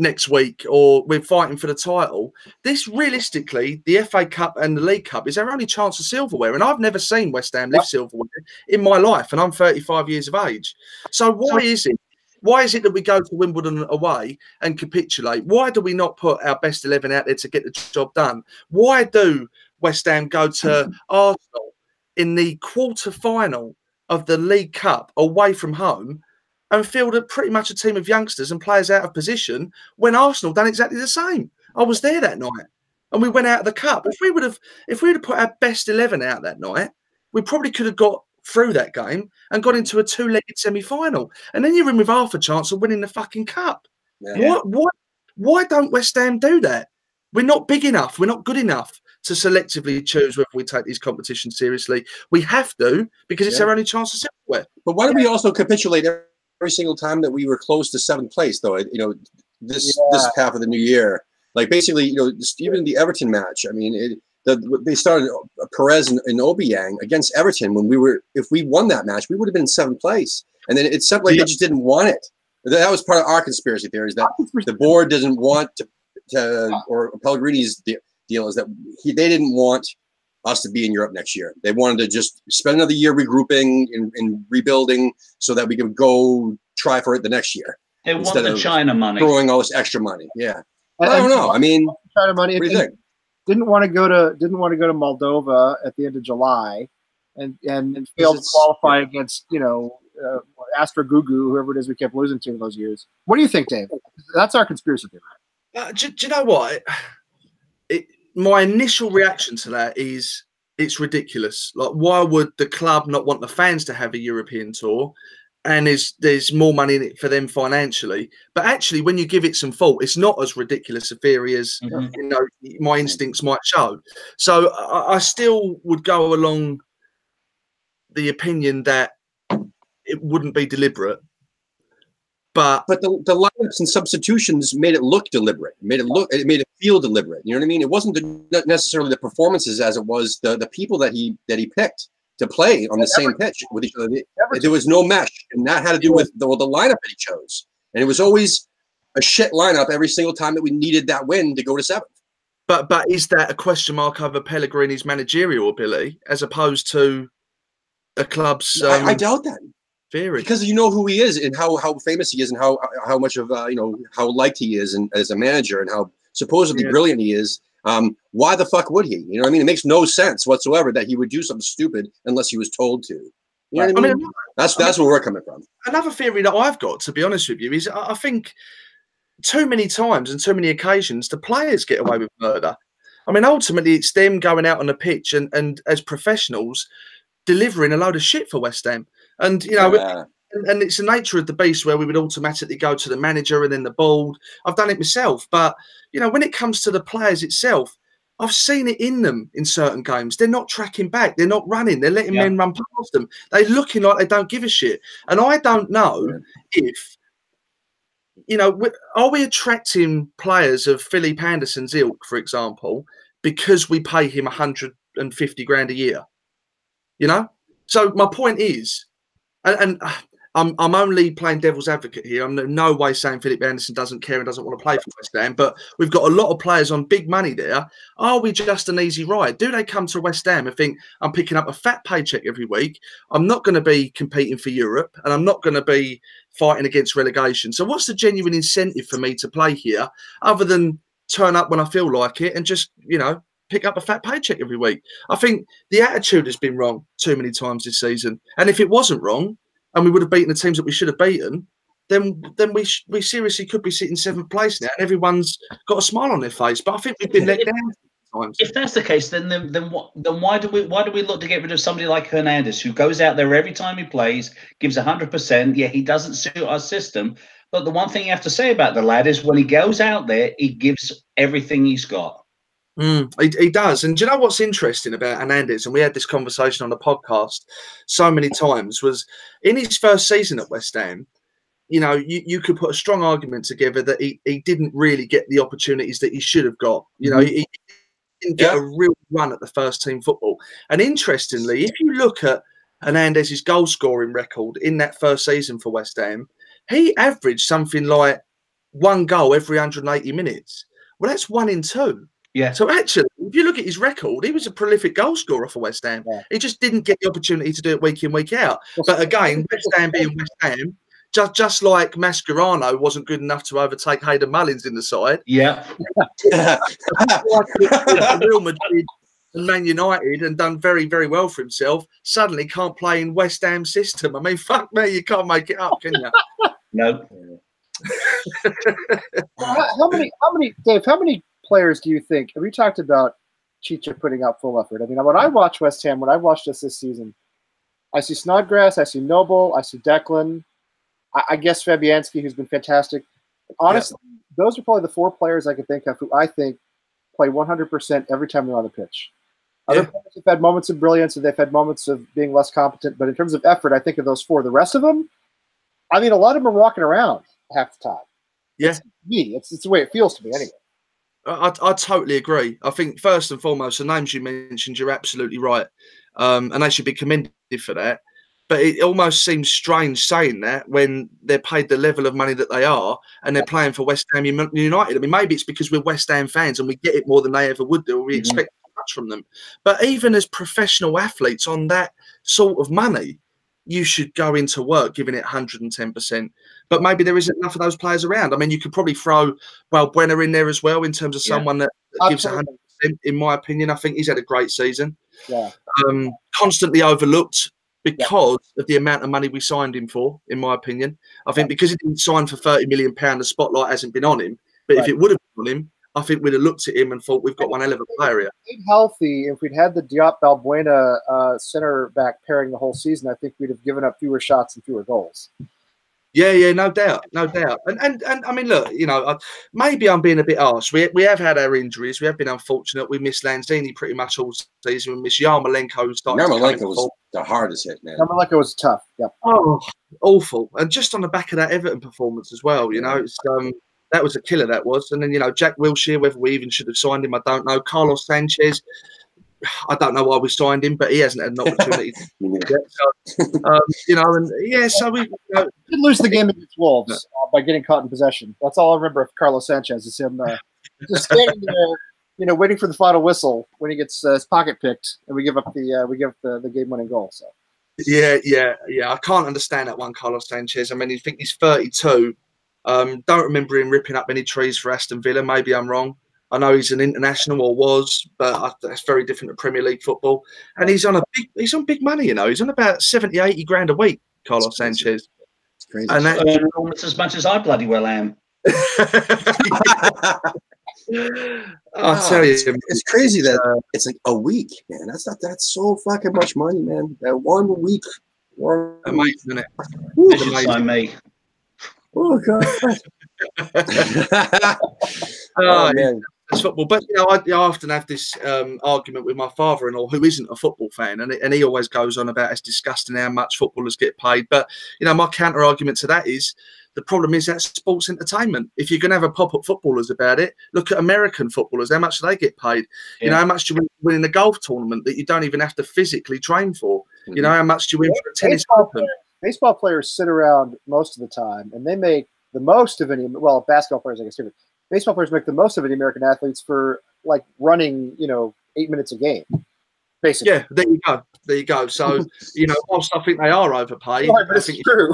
S2: next week or we're fighting for the title. This realistically, the FA Cup and the League Cup is our only chance of silverware. And I've never seen West Ham lift silverware in my life, and I'm 35 years of age. So why is it? Why is it that we go to Wimbledon away and capitulate? Why do we not put our best 11 out there to get the job done? Why do West Ham go to Arsenal in the quarter final of the League Cup away from home and fielded pretty much a team of youngsters and players out of position when Arsenal done exactly the same? I was there that night and we went out of the cup. If we would have if we would have put our best 11 out that night, we probably could have got through that game and got into a two-legged semi-final. And then you're in with half a chance of winning the fucking cup.
S1: Yeah.
S2: Why, why, why don't West Ham do that? We're not big enough. We're not good enough to selectively choose whether we take these competitions seriously. We have to because it's
S1: Yeah.
S2: our only chance of silverware.
S1: But why don't we also capitulate every single time that we were close to seventh place, though? You know, this this half of the new year, like basically, you know, even the Everton match. I mean, it, the, they started uh, Perez and, and Obiang against Everton when we were. If we won that match, we would have been in seventh place, and then it's seemed like
S2: Yeah.
S1: they just didn't want it. That was part of our conspiracy theories that the board doesn't want to, to or Pellegrini's deal is that he, they didn't want us to be in Europe next year. They wanted to just spend another year regrouping and, and rebuilding so that we could go try for it the next year,
S3: They want the
S1: of
S3: China money.
S1: throwing all this extra money. Yeah,
S4: And-
S1: I don't know. I mean,
S4: China money.
S1: what do you think?
S4: Didn't want to go to didn't want to go to Moldova at the end of July, and and, and failed to
S1: it's-
S4: qualify against you know uh, Astra Giurgiu, whoever it is we kept losing to in those years. What do you think, Dave? That's our conspiracy theory.
S2: Uh, do, do you know what? My initial reaction to that is it's ridiculous. Like, why would the club not want the fans to have a European tour? And there's there's more money in it for them financially. But actually, when you give it some thought, it's not as ridiculous a theory as
S3: Mhm.
S2: you know my instincts might show. So I, I still would go along the opinion that it wouldn't be deliberate. But
S1: But the, the lineups and substitutions made it look deliberate. Made it look. It made it feel deliberate. You know what I mean? It wasn't the, necessarily the performances as it was the the people that he that he picked to play on the same pitch with each other. There was no mesh, and that had to do with the, the lineup that he chose. And it was always a shit lineup every single time that we needed that win to go to seventh.
S2: but but is that a question mark over Pellegrini's managerial ability as opposed to a club's um,
S1: I, I doubt that
S2: theory?
S1: because you know who he is and how how famous he is and how how much of uh, you know how liked he is and as a manager and how supposedly
S2: Yeah.
S1: brilliant he is. Um, why the fuck would he? You know what I mean? It makes no sense whatsoever that he would do something stupid unless he was told to. You know what I
S2: I
S1: mean?
S2: mean,
S1: that's that's where we're coming from.
S2: another theory that I've got, to be honest with you, is I I think too many times and too many occasions the players get away with murder. I mean, ultimately, it's them going out on the pitch and, and as professionals delivering a load of shit for West Ham. And you know,
S1: Yeah.
S2: and, it's the nature of the beast where we would automatically go to the manager and then the board. I've done it myself, but you know, when it comes to the players itself, I've seen it in them in certain games. They're not tracking back. They're not running. They're letting
S3: Yeah.
S2: men run past them. They're looking like they don't give a shit. And I don't know if, you know, are we attracting players of Philip Anderson's ilk, for example, because we pay him 150 grand a year? You know? So my point is, and, and uh, I'm I'm only playing devil's advocate here. I'm in no way saying Philip Anderson doesn't care and doesn't want to play for West Ham, but we've got a lot of players on big money there. Are we just an easy ride? Do they come to West Ham and think I'm picking up a fat paycheck every week? I'm not going to be competing for Europe, and I'm not going to be fighting against relegation. So what's the genuine incentive for me to play here, other than turn up when I feel like it and just you know pick up a fat paycheck every week? I think the attitude has been wrong too many times this season, and if it wasn't wrong and we would have beaten the teams that we should have beaten, then then we sh- we seriously could be sitting seventh place now, and everyone's got a smile on their face. But I think we've been let down times.
S3: If that's the case, then then then what? Then why do we why do we look to get rid of somebody like Hernandez who goes out there every time he plays, gives hundred percent? Yeah, he doesn't suit our system. But the one thing you have to say about the lad is when he goes out there, he gives everything he's got.
S2: Mm, he, he does. And do you know what's interesting about Hernandez? And we had this conversation on the podcast so many times was in his first season at West Ham, you know, you, you could put a strong argument together that he, he didn't really get the opportunities that he should have got. You know, he, he didn't get a real run at the first team football. And interestingly, if you look at Hernandez's goal scoring record in that first season for West Ham, he averaged something like one goal every 180 minutes. Well, that's one in two.
S3: Yeah.
S2: So actually, if you look at his record, he was a prolific goal scorer for West Ham.
S4: Yeah.
S2: He just didn't get the opportunity to do it week in, week out. But again, West Ham being West Ham, just just like Mascherano wasn't good enough to overtake Hayden Mullins in the side,
S3: Yeah.
S2: Real Madrid and Man United and done very, very well for himself, suddenly can't play in West Ham system. I mean, fuck me, you can't make it up, can you?
S3: No.
S4: how, how many? How many? Dave? How many players do you think? Have we talked about Chicha putting out full effort? I mean, when I mm-hmm. watch West Ham, when I watched us this season, I see Snodgrass, I see Noble, I see Declan, I, I guess Fabianski, who's been fantastic. Honestly, those are probably the four players I can think of who I think play 100% every time they're on the pitch. Other
S2: Yeah.
S4: players have had moments of brilliance and they've had moments of being less competent, but in terms of effort, I think of those four. The rest of them, I mean, a lot of them are walking around half the time.
S2: Yeah.
S4: Me. It's, it's the way it feels to me anyway.
S2: I, I totally agree. I think first and foremost, the names you mentioned, you're absolutely right, um, and they should be commended for that. But it almost seems strange saying that when they're paid the level of money that they are, and they're playing for West Ham United. I mean, maybe it's because we're West Ham fans and we get it more than they ever would do. Or we
S3: Mhm.
S2: expect much from them. But even as professional athletes on that sort of money, you should go into work giving it 110%. But maybe there isn't enough of those players around. I mean, you could probably throw Balbuena in there as well in terms of someone that, that gives
S4: Absolutely.
S2: 100%. In my opinion, I think he's had a great season.
S4: Yeah.
S2: Um, constantly overlooked because of the amount of money we signed him for. In my opinion, I think because he didn't sign for 30 million pound, the spotlight hasn't been on him. But if it would have been on him, I think we'd have looked at him and thought we've got one hell of a player here.
S4: Stayed healthy, if we'd had the Diop Balbuena uh, center back pairing the whole season, I think we'd have given up fewer shots and fewer goals.
S2: Yeah, yeah, no doubt, no doubt. And and and I mean, look, you know, I, maybe I'm being a bit harsh. We we have had our injuries. We have been unfortunate. We missed Lanzini pretty much all season. We missed Yarmolenko. who started to
S1: Yarmolenko was
S2: form.
S1: the hardest hit, man.
S4: Yarmolenko was tough. Yep.
S2: oh awful. And just on the back of that Everton performance as well, you know, it's um that was a killer. That was. And then you know, Jack Wilshere. Whether we even should have signed him, I don't know. Carlos Sanchez. I don't know why we signed him, but he hasn't had an opportunity
S1: You know,
S2: yet. So, um, you know, and yeah, so we. You know,
S4: Did lose the game against Wolves uh, by getting caught in possession. That's all I remember of Carlos Sanchez is him uh, just standing there, you know, waiting for the final whistle when he gets uh, his pocket picked, and we give up the uh, we give up the, the game winning goal. So
S2: Yeah, yeah, yeah. I can't understand that one, Carlos Sanchez. I mean, you think he's 32. Um, don't remember him ripping up any trees for Aston Villa. Maybe I'm wrong. I know he's an international or was, but I, that's very different to Premier League football. And he's on a big, he's on big money. You know, he's on about 70, 80 grand a week. Carlos Sanchez,
S1: it's crazy.
S2: and that,
S3: Earn almost as much as I bloody well am.
S2: I tell you,
S1: it's crazy that
S2: uh,
S1: it's like a week, man. That's not that's so fucking much money, man. That one week. One
S2: amazing, isn't it?
S1: Woo.
S3: This should sign me.
S1: Oh god.
S2: Oh,
S1: oh man.
S2: it's football. But you know, I, I often have this um, argument with my father-in-law, who isn't a football fan, and, and he always goes on about it's disgusting how much footballers get paid. But you know, my counter argument to that is the problem is that sports entertainment. If you're going to have a pop at footballers about it, look at American footballers. How much do they get paid? You know, how much do you win in a golf tournament that you don't even have to physically train for? You know, how much do you win for a tennis open?
S4: Baseball players sit around most of the time, and they make the most of any. Well, basketball players, I guess. Baseball players make the most of any American athletes for like running, you know, eight minutes a game, basically.
S2: Yeah, there you go. There you go. So, you know, whilst I think they are overpaid,
S4: Right, but it's true.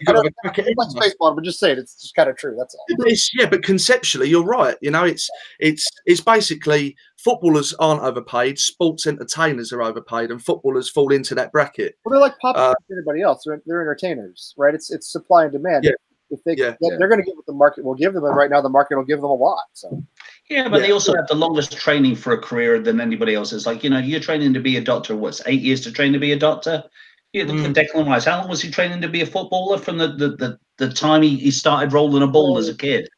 S2: you've got to have a crack
S4: It likes
S2: everyone.
S4: baseball, but just saying. It's just kind of true. That's all.
S2: It's, yeah, but conceptually, you're right. You know, it's it's it's basically footballers aren't overpaid, sports entertainers are overpaid, and footballers fall into that bracket.
S4: Well, they're like pop
S2: Uh,
S4: everybody else. They're, they're entertainers, right? It's it's supply and demand.
S2: Yeah.
S4: If they
S2: Yeah.
S4: they're, they're going to get what the market will give them, and right now the market will give them a lot. So
S3: Yeah, but they also have the longest training for a career than anybody else. It's like, you know, you're training to be a doctor. What's eight years to train to be a doctor? Yeah, look
S2: Mm.
S3: Declan Rice. How long was he training to be a footballer from the, the, the, the time he, he started rolling a ball as a kid?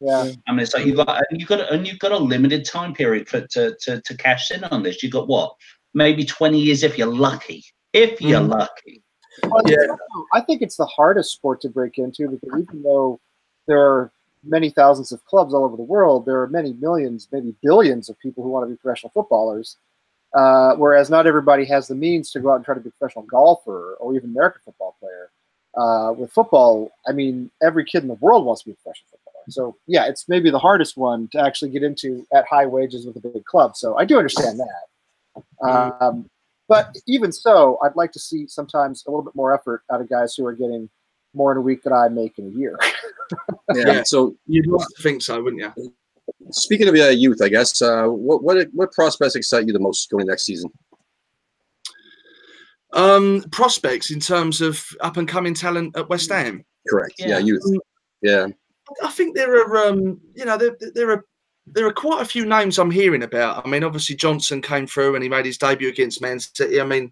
S4: yeah,
S3: I mean, it's like you got and you've got and you've got a limited time period for to, to to cash in on this. You've got what? Maybe twenty years if you're lucky. If you're
S2: Mhm.
S3: lucky.
S4: Well,
S2: Yeah.
S4: I think it's the hardest sport to break into because even though there are many thousands of clubs all over the world, there are many millions, maybe billions of people who want to be professional footballers. Uh, whereas not everybody has the means to go out and try to be a professional golfer or even American football player. Uh, with football, I mean, every kid in the world wants to be a professional footballer. So yeah, it's maybe the hardest one to actually get into at high wages with a big club. So I do understand that. Um, but even so, I'd like to see sometimes a little bit more effort out of guys who are getting more in a week than I make in a year.
S1: Yeah.
S2: Yeah.
S1: So
S2: You'd like to think so, wouldn't you?
S1: speaking of uh, youth, I guess, uh, what what what prospects excite you the most going next season?
S2: Um, prospects in terms of up and coming talent at West Ham.
S1: Correct. Yeah,
S3: Yeah.
S1: youth. Yeah.
S2: I think there are, um, you know, there, there are there are quite a few names I'm hearing about. I mean, obviously Johnson came through and he made his debut against Man City. I mean,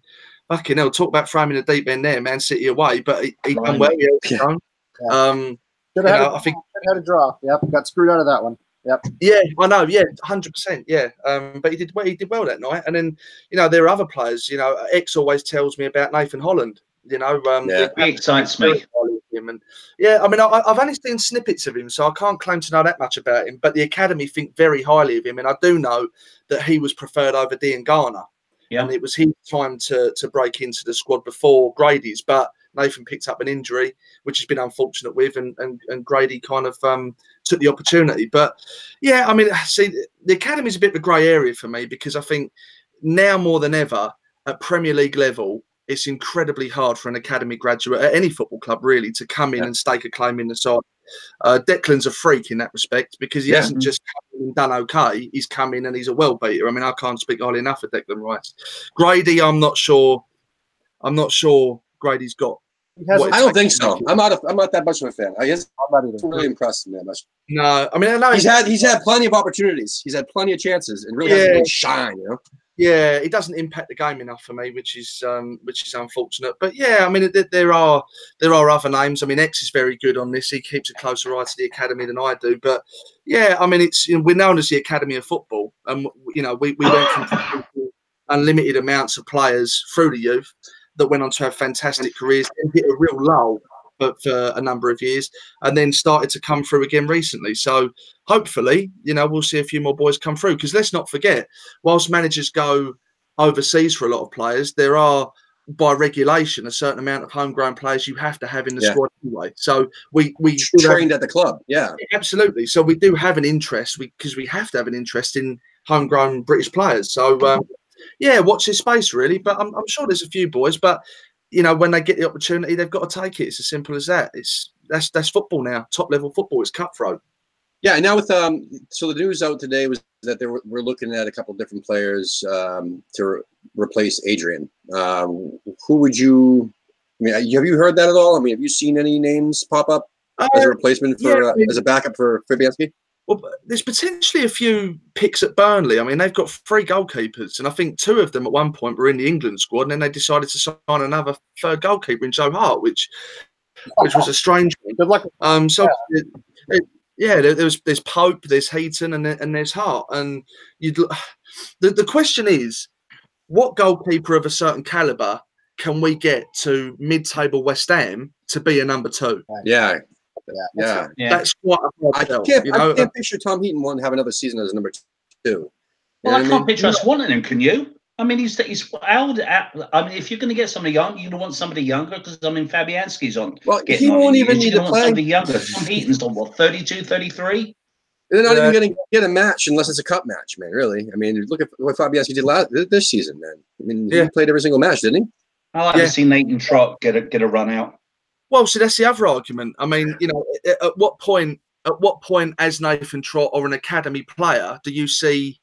S2: fucking hell, talk about framing in the deep end there, Man City away, but he, he done well. Yeah,
S1: Yeah.
S2: done.
S4: Yeah.
S2: Um,
S4: Should
S2: You
S4: have
S2: know,
S4: a-
S2: I think-
S4: had a draw. Yep, got screwed out of that one. Yep.
S2: Yeah, I know. Yeah, hundred percent. Yeah, um, but he did well. He did well that night. And then, you know, there are other players. You know, X always tells me about Nathan Holland. You know, um,
S1: Yeah.
S3: He excites me.
S2: him. And yeah, I mean, I, I've only seen snippets of him, so I can't claim to know that much about him. But the academy think very highly of him, and I do know that he was preferred over Diangana.
S3: Yeah.
S2: And it was his time to to break into the squad before Grady's, but Nathan picked up an injury, which has been unfortunate with, and and, and Grady kind of um, took the opportunity. But yeah, I mean, see, the academy is a bit of a grey area for me because I think now more than ever at Premier League level, it's incredibly hard for an academy graduate at any football club really to come in
S1: Yeah.
S2: and stake a claim in the side. Uh, Declan's a freak in that respect because he
S1: Yeah.
S2: hasn't just come and done okay. He's come in and he's a well beater. I mean, I can't speak highly enough of Declan Rice. Grady, I'm not sure. I'm not sure Grady's got.
S4: He has
S2: What,
S4: a-
S1: I don't think so. I'm not. A, I'm not that much of a fan. I guess
S4: I'm not either.
S1: I'm really impressed in that much.
S2: No, I mean, I know
S1: He's had he's had plenty of opportunities. He's had plenty of chances and really
S2: Yeah.
S1: hasn't been shine. You know.
S2: Yeah, it doesn't impact the game enough for me, which is um, which is unfortunate. But yeah, I mean, th- there are there are other names. I mean, X is very good on this. He keeps a closer eye to the academy than I do. But yeah, I mean, it's you know, we're known as the Academy of Football, and you know, we, we went from unlimited amounts of players through the youth that went on to have fantastic careers and hit a real lull but for a number of years and then started to come through again recently. So hopefully, you know, we'll see a few more boys come through because let's not forget, whilst managers go overseas for a lot of players, there are by regulation a certain amount of homegrown players you have to have in the
S1: Yeah.
S2: squad anyway. So we we do have-
S1: Trained at the club. Yeah.
S2: absolutely. So we do have an interest because we, have to have an interest in homegrown British players. So um, yeah, watch this space really. But I'm, I'm sure there's a few boys, but you know when they get the opportunity, they've got to take it. It's as simple as that. It's that's that's football now, top level football. It's cutthroat.
S1: Yeah, and now with um, so the news out today was that they were, we're looking at a couple different players um, to re- replace Adrian. Um, who would you? I mean, have you heard that at all? I mean, have you seen any names pop up as a replacement for
S2: yeah, I
S1: uh, as a backup for Fabianski?
S2: Well, there's potentially a few picks at Burnley. I mean, they've got three goalkeepers, and I think two of them at one point were in the England squad, and then they decided to sign another third goalkeeper in Joe Hart, which which was a strange one.
S4: Good luck.
S2: Um, so it, it, yeah, there, there's there's Pope, there's Heaton, and there- and there's Hart, and you'd l- the the question is, what goalkeeper of a certain caliber can we get to mid-table West Ham to be a number two?
S1: Yeah,
S4: Yeah.
S1: yeah.
S3: Yeah.
S2: That's quite a
S1: I can't.
S2: you know.
S1: I can't picture Tom Heaton wanting to have another season as number two. You
S3: Well,
S1: know
S3: I can't
S1: mean?
S3: picture us wanting him. Can you? I mean, he's he's how old? I mean, if you're going to get somebody young, you're going to want somebody younger because I mean, Fabianski's on.
S1: Well, he won't
S3: You're
S1: even need
S3: gonna
S1: to
S3: want
S1: play.
S3: Somebody younger. Tom Heaton's on what 32, 33?
S1: They're not
S2: Yeah.
S1: even going to get a match unless it's a cup match, man. Really. I mean, look at what Fabianski did last this season, man. I mean, he played every single match, didn't he?
S3: I like
S2: Yeah.
S3: to see Nathan Trott get a get a run out.
S2: Well, so that's the other argument. I mean, you know, at, at what point, at what point, as Nathan Trott or an academy player, do you see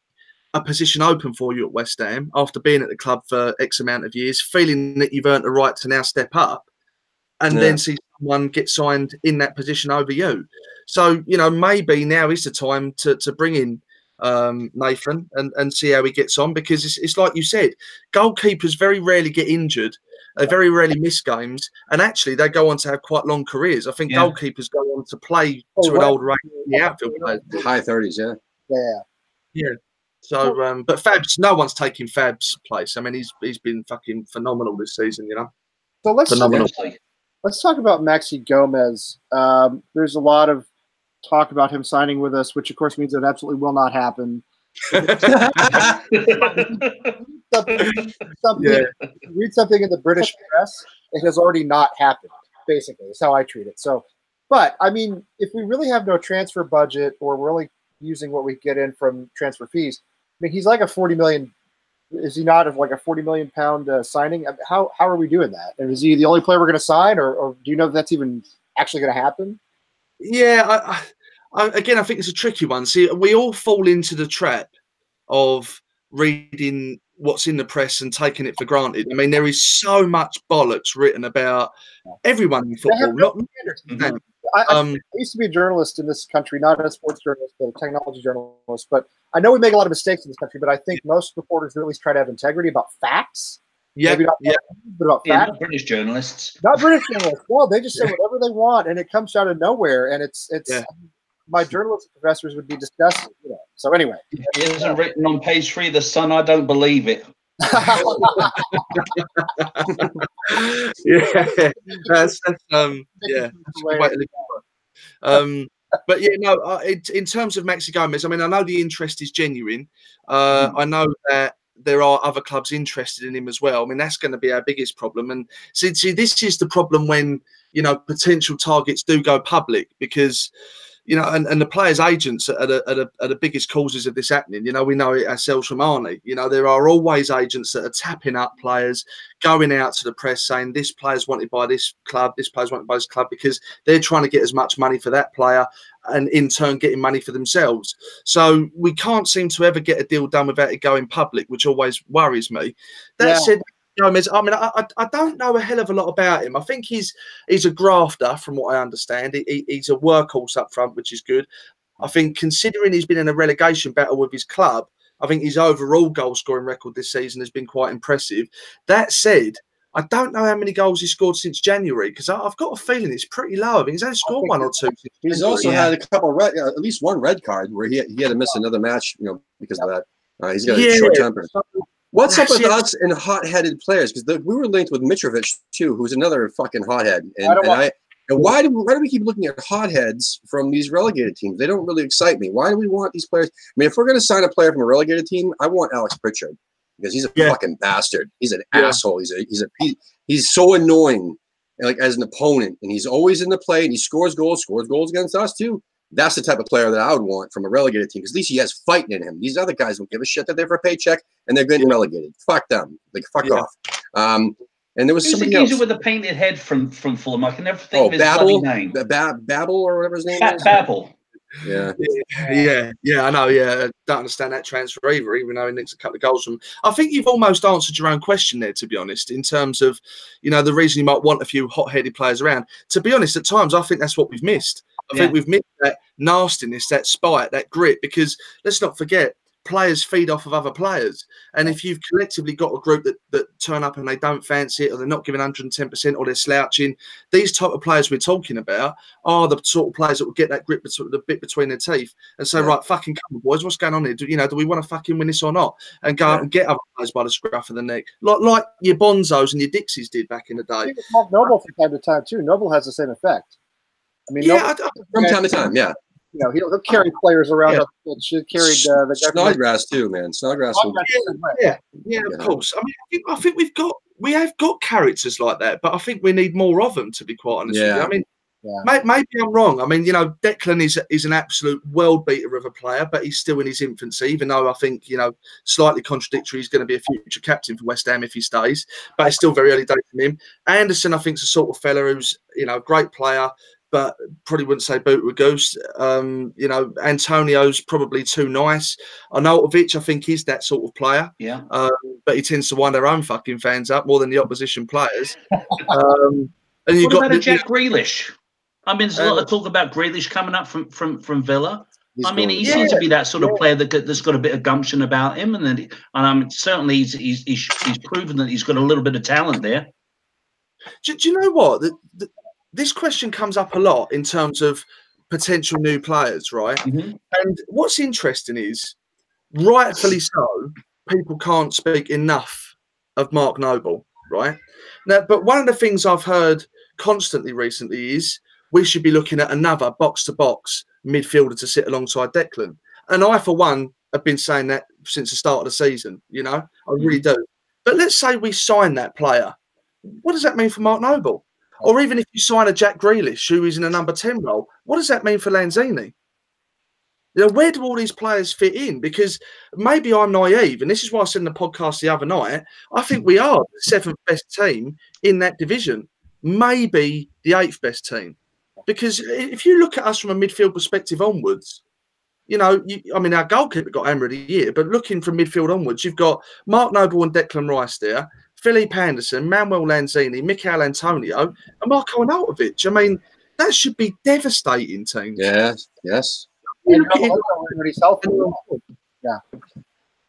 S2: a position open for you at West Ham after being at the club for X amount of years, feeling that you've earned the right to now step up, and
S1: Yeah.
S2: then see someone get signed in that position over you? So, you know, maybe now is the time to to bring in um, Nathan and, and see how he gets on because it's, it's like you said, goalkeepers very rarely get injured. They very rarely miss games, and actually they go on to have quite long careers. I think
S3: Yeah.
S2: goalkeepers go on to play
S4: Oh,
S2: to an
S4: right.
S2: older age than the outfield players.
S1: High thirties, yeah.
S4: Yeah. Yeah.
S2: So, um, but Fab's no one's taking Fab's place. I mean, he's he's been fucking phenomenal this season. You know,
S4: So let's
S2: Phenomenal.
S4: Let's talk about Maxi Gomez. Um, there's a lot of talk about him signing with us, which of course means it absolutely will not happen. Something, something,
S2: Yeah.
S4: read something in the British press, it has already not happened. Basically, is how I treat it. So, but I mean, if we really have no transfer budget, or we're only using what we get in from transfer fees, I mean, he's like a forty million. Is he not of like a forty million pound uh, signing? How how are we doing that? And is he the only player we're going to sign, or, or do you know if that's even actually going to happen?
S2: yeah. I, I, I, again, I think it's a tricky one. See, we all fall into the trap of reading what's in the press and taking it for granted. I mean, there is so much bollocks written about everyone in football.
S4: no
S2: Not
S4: standards. I, I
S2: um,
S4: I used to be a journalist in this country, not a sports journalist, but a technology journalist. But I know we make a lot of mistakes in this country, but I think most reporters at least try to have integrity about facts.
S2: yeah,
S4: Maybe not
S2: yeah.
S4: but about
S3: Yeah,
S4: facts.
S3: not British journalists.
S4: Not British journalists. No, they just say whatever they want, and it comes out of nowhere. And it's it's
S2: Yeah.
S4: my journalism professors would be disgusted. You know. So anyway,
S3: It isn't written on page three of the Sun. I don't believe it.
S2: yeah, that's, that's um, yeah. that's a good way to look at it. Um, but yeah, no. Uh, it, in terms of Maxi Gomez, I mean, I know the interest is genuine. Uh, I know that there are other clubs interested in him as well. I mean, that's going to be our biggest problem. And see, see, this is the problem when you know potential targets do go public because you know, and, and the players' agents are the, are, the, are the biggest causes of this happening. You know, we know it ourselves from Arnie. You know, there are always agents that are tapping up players, going out to the press saying this player's wanted by this club, this player's wanted by this club, because they're trying to get as much money for that player and in turn getting money for themselves. So we can't seem to ever get a deal done without it going public, which always worries me. That
S4: Yeah.
S2: said, Gomez, I mean, I, I, I don't know a hell of a lot about him. I think he's he's a grafter, from what I understand. He, he- he's a workhorse up front, which is good. I think considering he's been in a relegation battle with his club, I think his overall goal scoring record this season has been quite impressive. That said, I don't know how many goals he scored since January because I've got a feeling it's pretty low. I think he's only scored
S4: think
S2: one or two.
S1: He's
S2: January.
S1: also
S3: Yeah.
S1: had a couple red, uh, at least one red card where he had, he had to miss another match, you know, because of that. Uh, he's got a
S2: Yeah.
S1: short temper. What's ah, up with
S2: Shit.
S1: us and hot-headed players? Because we were linked with Mitrovic too, who's another fucking hothead. And,
S4: I don't
S1: and
S4: want-
S1: I and why do why do we keep looking at hotheads from these relegated teams? They don't really excite me. Why do we want these players? I mean, if we're going to sign a player from a relegated team, I want Alex Pritchard because he's a
S2: Yeah.
S1: fucking bastard. He's an
S2: Yeah.
S1: asshole. He's a he's a he, he's so annoying, like as an opponent, and he's always in the play and he scores goals, scores goals against us too. That's the type of player that I would want from a relegated team because at least he has fighting in him. These other guys don't give a shit. That they're for a paycheck and they're getting relegated. Fuck them. Like fuck
S2: Yeah.
S1: off. Um, and there was
S3: Who's the
S1: somebody else.
S3: with the painted head from from Fulham? I can never think
S1: Oh,
S3: of his bloody
S1: Babel,
S3: name.
S1: Ba- Ba- Babel or whatever his name
S3: Ba-
S1: is.
S3: Babel.
S1: Yeah,
S2: Yeah, yeah, I know. Yeah, don't understand that transfer either, even though he nicks a couple of goals from. I think you've almost answered your own question there, to be honest, in terms of, you know, the reason you might want a few hot-headed players around. To be honest, at times I think that's what we've missed. I think we've missed that nastiness, that spite, that grit, because let's not forget, players feed off of other players, and if you've collectively got a group that that turn up and they don't fancy it, or they're not giving 110%, or they're slouching, these type of players we're talking about are the sort of players that will get that grip, between, the bit between their teeth, and say,
S1: Yeah.
S2: right, fucking come on, boys, what's going on here? Do you know? Do we want to fucking win this or not? And go out and get other players by the scruff of the neck, like like your Bonzos and your Dixies did back in the day.
S4: Noble from time to time too. Noble has the same effect. I mean,
S2: Yeah,
S4: Noble,
S2: I, I,
S1: from time to time. Yeah,
S4: you know, he'll, he'll carry players around.
S2: Yeah.
S4: up the field. She carried uh, the guy
S1: Snodgrass too, man. Snodgrass. will-
S4: Snodgrass the
S2: yeah, yeah, of
S1: Yeah.
S2: course. I mean, I think, I think we've got we have got characters like that, but I think we need more of them. To be quite honest with you,
S1: Yeah.
S2: I mean.
S4: Yeah.
S2: Maybe I'm wrong. I mean, you know, Declan is is an absolute world beater of a player, but he's still in his infancy. Even though I think you know, slightly contradictory, he's going to be a future captain for West Ham if he stays. But it's still very early days for him. Anderson, I think, is a sort of fella who's you know, a great player, but probably wouldn't say boot with goose. Um, you know, Antonio's probably too nice. Arnautovic, I think, is that sort of player
S3: Yeah.
S2: um, but he tends to wind their own fucking fans up more than the opposition players. Um, and you
S3: What
S2: got
S3: about
S2: the-
S3: Jack Grealish? I mean, there's a lot
S2: Uh,
S3: of talk about Grealish coming up from from from Villa. I mean, he
S2: Yeah,
S3: seems to be that sort of
S4: yeah.
S3: player that, that's got a bit of gumption about him, and then and um, certainly he's, he's he's he's proven that he's got a little bit of talent there.
S2: do, do you know what? The, the, this question comes up a lot in terms of potential new players, right?
S3: Mhm.
S2: And what's interesting is, rightfully so, people can't speak enough of Mark Noble, right? Now, but one of the things I've heard constantly recently is we should be looking at another box to box midfielder to sit alongside Declan. And I, for one, have been saying that since the start of the season, you know, I really do. But let's say we sign that player. What does that mean for Mark Noble? Or even if you sign a Jack Grealish, who is in a number 10 role, what does that mean for Lanzini? You know, where do all these players fit in? Because maybe I'm naive, and this is why I said in the podcast the other night, I think we are the seventh best team in that division, maybe the eighth best team. Because if you look at us from a midfield perspective onwards, you know, you, I mean, our goalkeeper got Hammer of the Year, but looking from midfield onwards, you've got Mark Noble and Declan Rice there, Philippe Anderson, Manuel Lanzini, Michael Antonio, and Marco Arnautovic. I mean, that should be devastating teams.
S1: Yes, yes,
S2: You
S4: And
S2: look at it-
S4: Noble already healthy.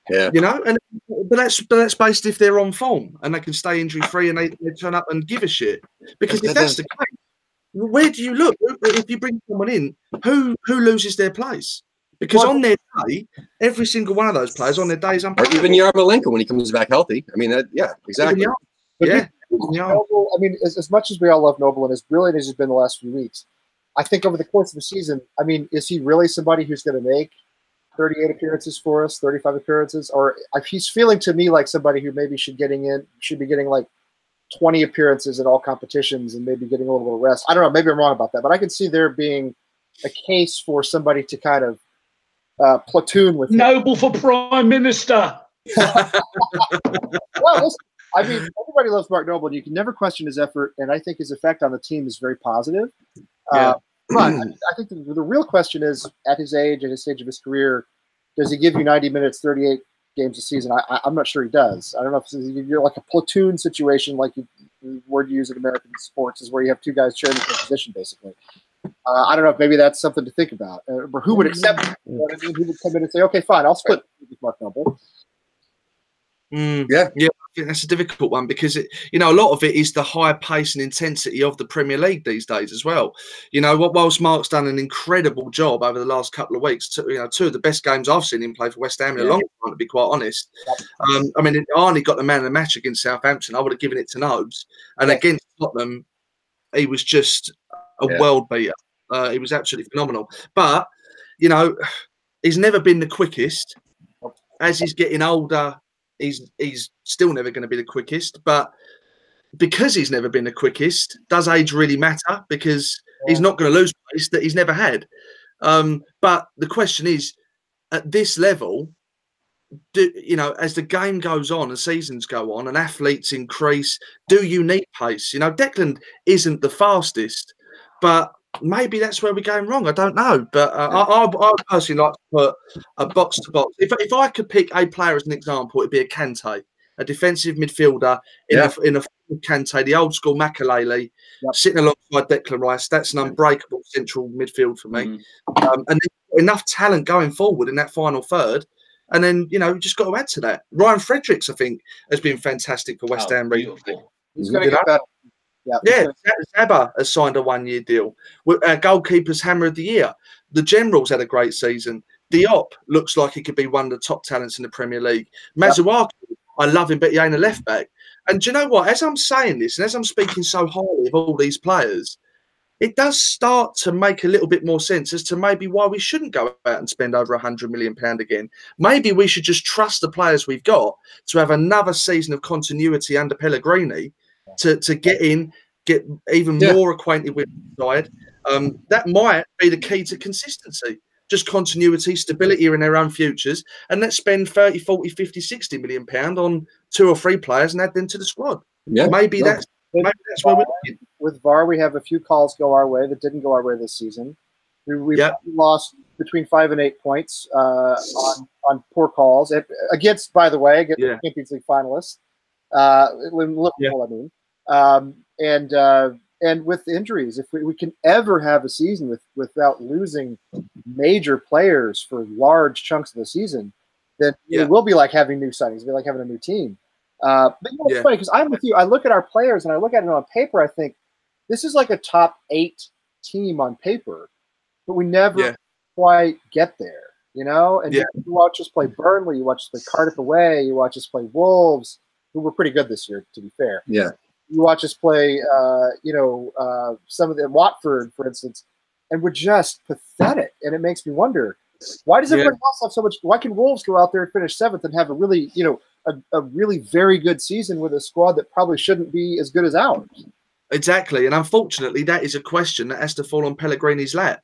S1: yeah.
S2: you know, and but that's but that's based if they're on form and they can stay injury free and they, they turn up and give a shit. Because if that's the case, where do you look? If you bring someone in, who who loses their place? Because
S4: Well-
S2: on their day, every single one of those players on their day is
S1: Or
S2: unplayable.
S1: even Yarmolenko when he comes back healthy. I mean, that, yeah, exactly.
S4: But
S2: yeah,
S4: Yeah.
S2: yeah.
S4: Noble, I mean, as, as much as we all love Noble and as brilliant as he's been the last few weeks, I think over the course of the season, I mean, is he really somebody who's going to make 38 appearances for us, 35 appearances, or if he's feeling to me like somebody who maybe should getting in, should be getting like 20 appearances in all competitions and maybe getting a little bit of rest. I don't know, maybe I'm wrong about that, but I can see there being a case for somebody to kind of uh, platoon with him.
S3: Noble for prime minister.
S4: well, listen, I mean, everybody loves Mark Noble, and you can never question his effort, and I think his effect on the team is very positive. Uh, but I, I think the, the real question is, at his age, at his stage of his career, does he give you 90 minutes, 38 games a season? I, I, I'm not sure he does. I don't know if you're like a platoon situation, like you, the word you use in American sports is where you have two guys sharing the position, basically. Uh, I don't know if maybe that's something to think about, uh, or who would accept it. You know what I mean? Who would come in and say, "Okay, fine, I'll split Mark Noble.
S2: Mm,
S1: Yeah.
S2: yeah. I think that's a difficult one because it, you know, a lot of it is the high pace and intensity of the Premier League these days as well. You know, what whilst Mark's done an incredible job over the last couple of weeks, two, you know, two of the best games I've seen him play for West Ham in a
S4: Yeah.
S2: long time, to be quite honest. Um, I mean, Arnie got the man of the match against Southampton. I would have given it to Nobes, and
S4: Yeah.
S2: against Tottenham, he was just a
S1: Yeah.
S2: world beater. Uh, he was absolutely phenomenal. But you know, he's never been the quickest. As he's getting older, he's he's still never going to be the quickest. But because he's never been the quickest, does age really matter? Because he's not going to lose pace that he's never had. Um, but the question is, at this level, do you know as the game goes on and seasons go on and athletes increase, do you need pace? You know, Declan isn't the fastest, but maybe that's where we're going wrong. I don't know, but uh, I, I, I personally like to put a box to box. If if I could pick a player as an example, it'd be a Kante, a defensive midfielder in
S1: Yeah.
S2: a in a Kante, the old school Makelele,
S4: Yep.
S2: sitting alongside Declan Rice. That's an unbreakable central midfield for me.
S3: Mhm.
S2: Um, and enough talent going forward in that final third. And then, you know, just got to add to that. Ryan Fredericks, I think, has been fantastic for West
S3: Oh,
S2: Ham recently.
S4: He's going to get better. Yeah.
S2: Yeah, Zaba has signed a one year deal. With- Our goalkeeper's hammer of the year. The Generals had a great season. Diop looks like he could be one of the top talents in the Premier League. Masuaku, I love him, but he ain't a left back. And do you know what? As I'm saying this, and as I'm speaking so highly of all these players, it does start to make a little bit more sense as to maybe why we shouldn't go out and spend over a hundred million pound again. Maybe we should just trust the players we've got to have another season of continuity under Pellegrini to, to get in, get even
S1: Yeah.
S2: more acquainted with the side. Um, that might be the key to consistency. Just continuity, stability in their own futures, and let's spend 30, 40, 50, 60 million pound on two or three players and add them to the squad.
S1: Yeah.
S2: Maybe
S1: no.
S2: that's maybe that's where we're looking.
S4: with VAR, we have a few calls go our way that didn't go our way this season. We, we
S2: Yep.
S4: lost between five and eight points uh, on on poor calls against, by the way, against
S2: Yeah.
S4: Champions League finalists. Uh, Liverpool, I mean, um, and uh, and with injuries, if we, we can ever have a season with without losing major players for large chunks of the season, then
S2: Yeah.
S4: it will be like having new signings. It'll be like having a new team. Uh, but you know, it's
S2: Yeah.
S4: funny because I'm with you. I look at our players and I look at it on paper. I think this is like a top eight team on paper, but we never
S2: Yeah.
S4: quite get there, you know. And
S2: Yeah.
S4: you watch us play Burnley, you watch us play Cardiff away, you watch us play Wolves, who were pretty good this year, to be fair.
S1: Yeah.
S4: You watch us play, uh, you know, uh, some of the Watford, for instance, and we're just pathetic. And it makes me wonder, why does
S2: Yeah.
S4: everyone else have so much? Why can Wolves go out there and finish seventh and have a really, you know, a, a really very good season with a squad that probably shouldn't be as good as ours?
S2: Exactly. And unfortunately, that is a question that has to fall on Pellegrini's lap.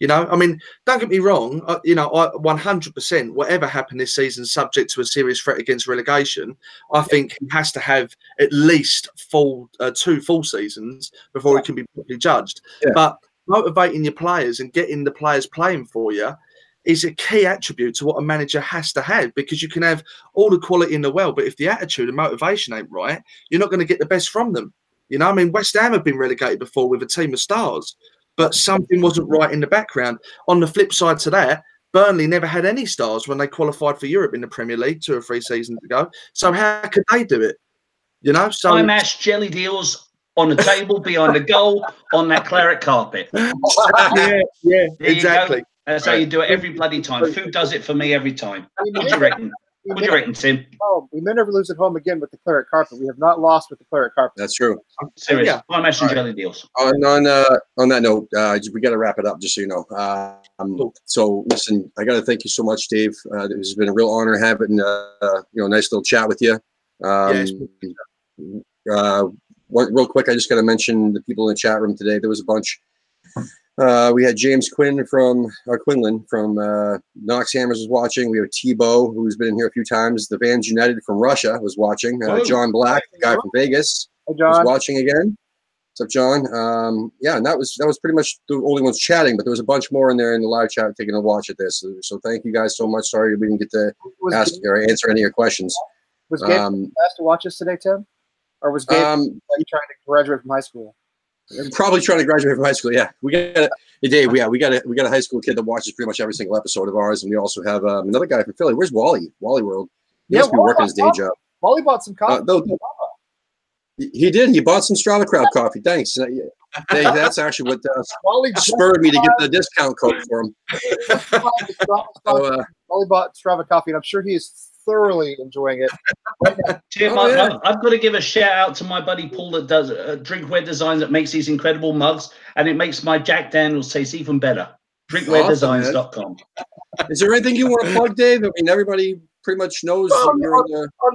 S2: You know, I mean, don't get me wrong. uh, You know, I 100%, whatever happened this season, subject to a serious threat against relegation, I think he has to have at least full uh, two full seasons before he can be properly judged.
S1: Yeah.
S2: But motivating your players and getting the players playing for you is a key attribute to what a manager has to have because you can have all the quality in the world, but if the attitude and motivation ain't right, you're not going to get the best from them. You know, I mean, West Ham have been relegated before with a team of stars, but something wasn't right in the background. On the flip side to that, Burnley never had any stars when they qualified for Europe in the Premier League two or three seasons ago. So how could they do it? You know, so
S3: I match jelly deals on the table behind the goal on that claret carpet.
S2: yeah, yeah,
S3: There
S2: exactly.
S3: That's how you do it every bloody time. Food does it for me every time. What do you reckon?
S4: We
S3: What do you
S4: may,
S3: reckon, Tim?
S4: home. we may never lose at home again with the claret carpet. We have not lost with the claret carpet.
S1: That's true.
S3: Serious.
S2: Yeah.
S3: I match
S1: All right.
S3: jelly deals.
S1: On on uh, on that note, uh, we got to wrap it up. Just so you know. Uh, um, so listen, I got to thank you so much, Dave. Uh, it has been a real honor having uh, you know a nice little chat with you. Um,
S2: it's
S1: uh, one, real quick, I just got to mention the people in the chat room today. There was a bunch. Uh, we had James Quinn from or Quinlan from uh, Knox Hammers was watching. We have Tebow, who's been in here a few times. The Vans United from Russia was watching. Uh,
S3: Oh.
S1: John Black, the guy from Vegas
S4: Hey,
S1: was watching again. What's up, John? Um, yeah, and that was that was pretty much the only ones chatting, but there was a bunch more in there in the live chat taking a watch at this. So, so thank you guys so much. Sorry we didn't get to
S4: Was,
S1: ask or answer any of your questions.
S4: was Gabe
S1: Um,
S4: asked to watch us today, Tim? Or was Gabe
S1: um,
S4: like, trying to graduate from high school?
S1: Probably trying to graduate from high school. Yeah, we got hey, Dave. Yeah, we got a we got a high school kid that watches pretty much every single episode of ours, and we also have um, another guy from Philly. Where's Wally? Wally World. He
S4: Yeah,
S1: must be
S4: Wally
S1: working his day
S4: World.
S1: job.
S4: Wally bought some coffee.
S1: Uh, no. He- did. He bought some Strava Crowd coffee. Thanks. Uh, yeah. That's actually what uh,
S4: Wally
S1: spurred me to get the discount code for him. So, uh,
S4: Wally bought Strava coffee, and I'm sure he is thoroughly enjoying it.
S3: Tim,
S1: Oh,
S3: I-
S1: yeah.
S3: I've, I've got to give a shout out to my buddy Paul that does uh, drinkware designs that makes these incredible mugs, and it makes my Jack Daniels taste even better. Drinkwaredesigns.com.
S1: is there anything you want to plug, Dave? I mean, everybody pretty much knows
S2: Well,
S1: you're the. Go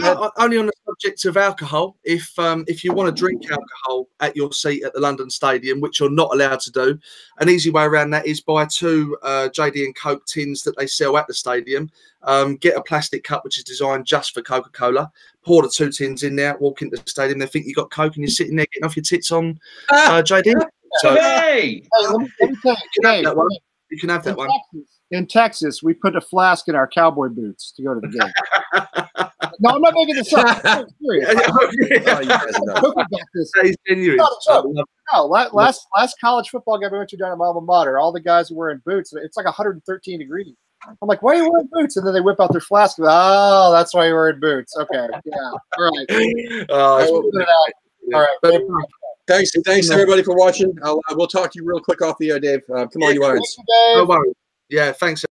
S1: ahead.
S2: No, o- only on the subject of alcohol. If um, if you want to drink alcohol at your seat at the London Stadium, which you're not allowed to do, an easy way around that is buy two uh, JD and Coke tins that they sell at the stadium. Um, get a plastic cup which is designed just for Coca Cola. Pour the two tins in there. Walk into the stadium. They think you got Coke and you're sitting there getting off your tits on uh, JD. So
S3: Hey!
S4: Hey, let me, let me tell you,
S2: You can have that one. you can have that
S4: in,
S2: one.
S4: Texas, in Texas, we put a flask in our cowboy boots to go to the game. no, I'm not making this up. I'm serious.
S1: Oh, you guys are nuts.
S4: Cookie got this.
S2: That is genuine.
S4: Not a joke.
S2: I love
S4: No, last last college football game I went to down at my alma mater, all the guys were wearing boots. It's like 113 degrees. I'm like, why are you wearing boots? And then they whip out their flask. Oh, that's why you're wearing boots. Okay, yeah, all right.
S2: it. It's-
S4: Put it out. All right,
S2: But-
S1: Thanks, thanks everybody for watching. I'll, I will talk to you real quick off the air, Dave. Uh, come on, you irons.
S4: Thank
S2: no worries. Yeah, thanks.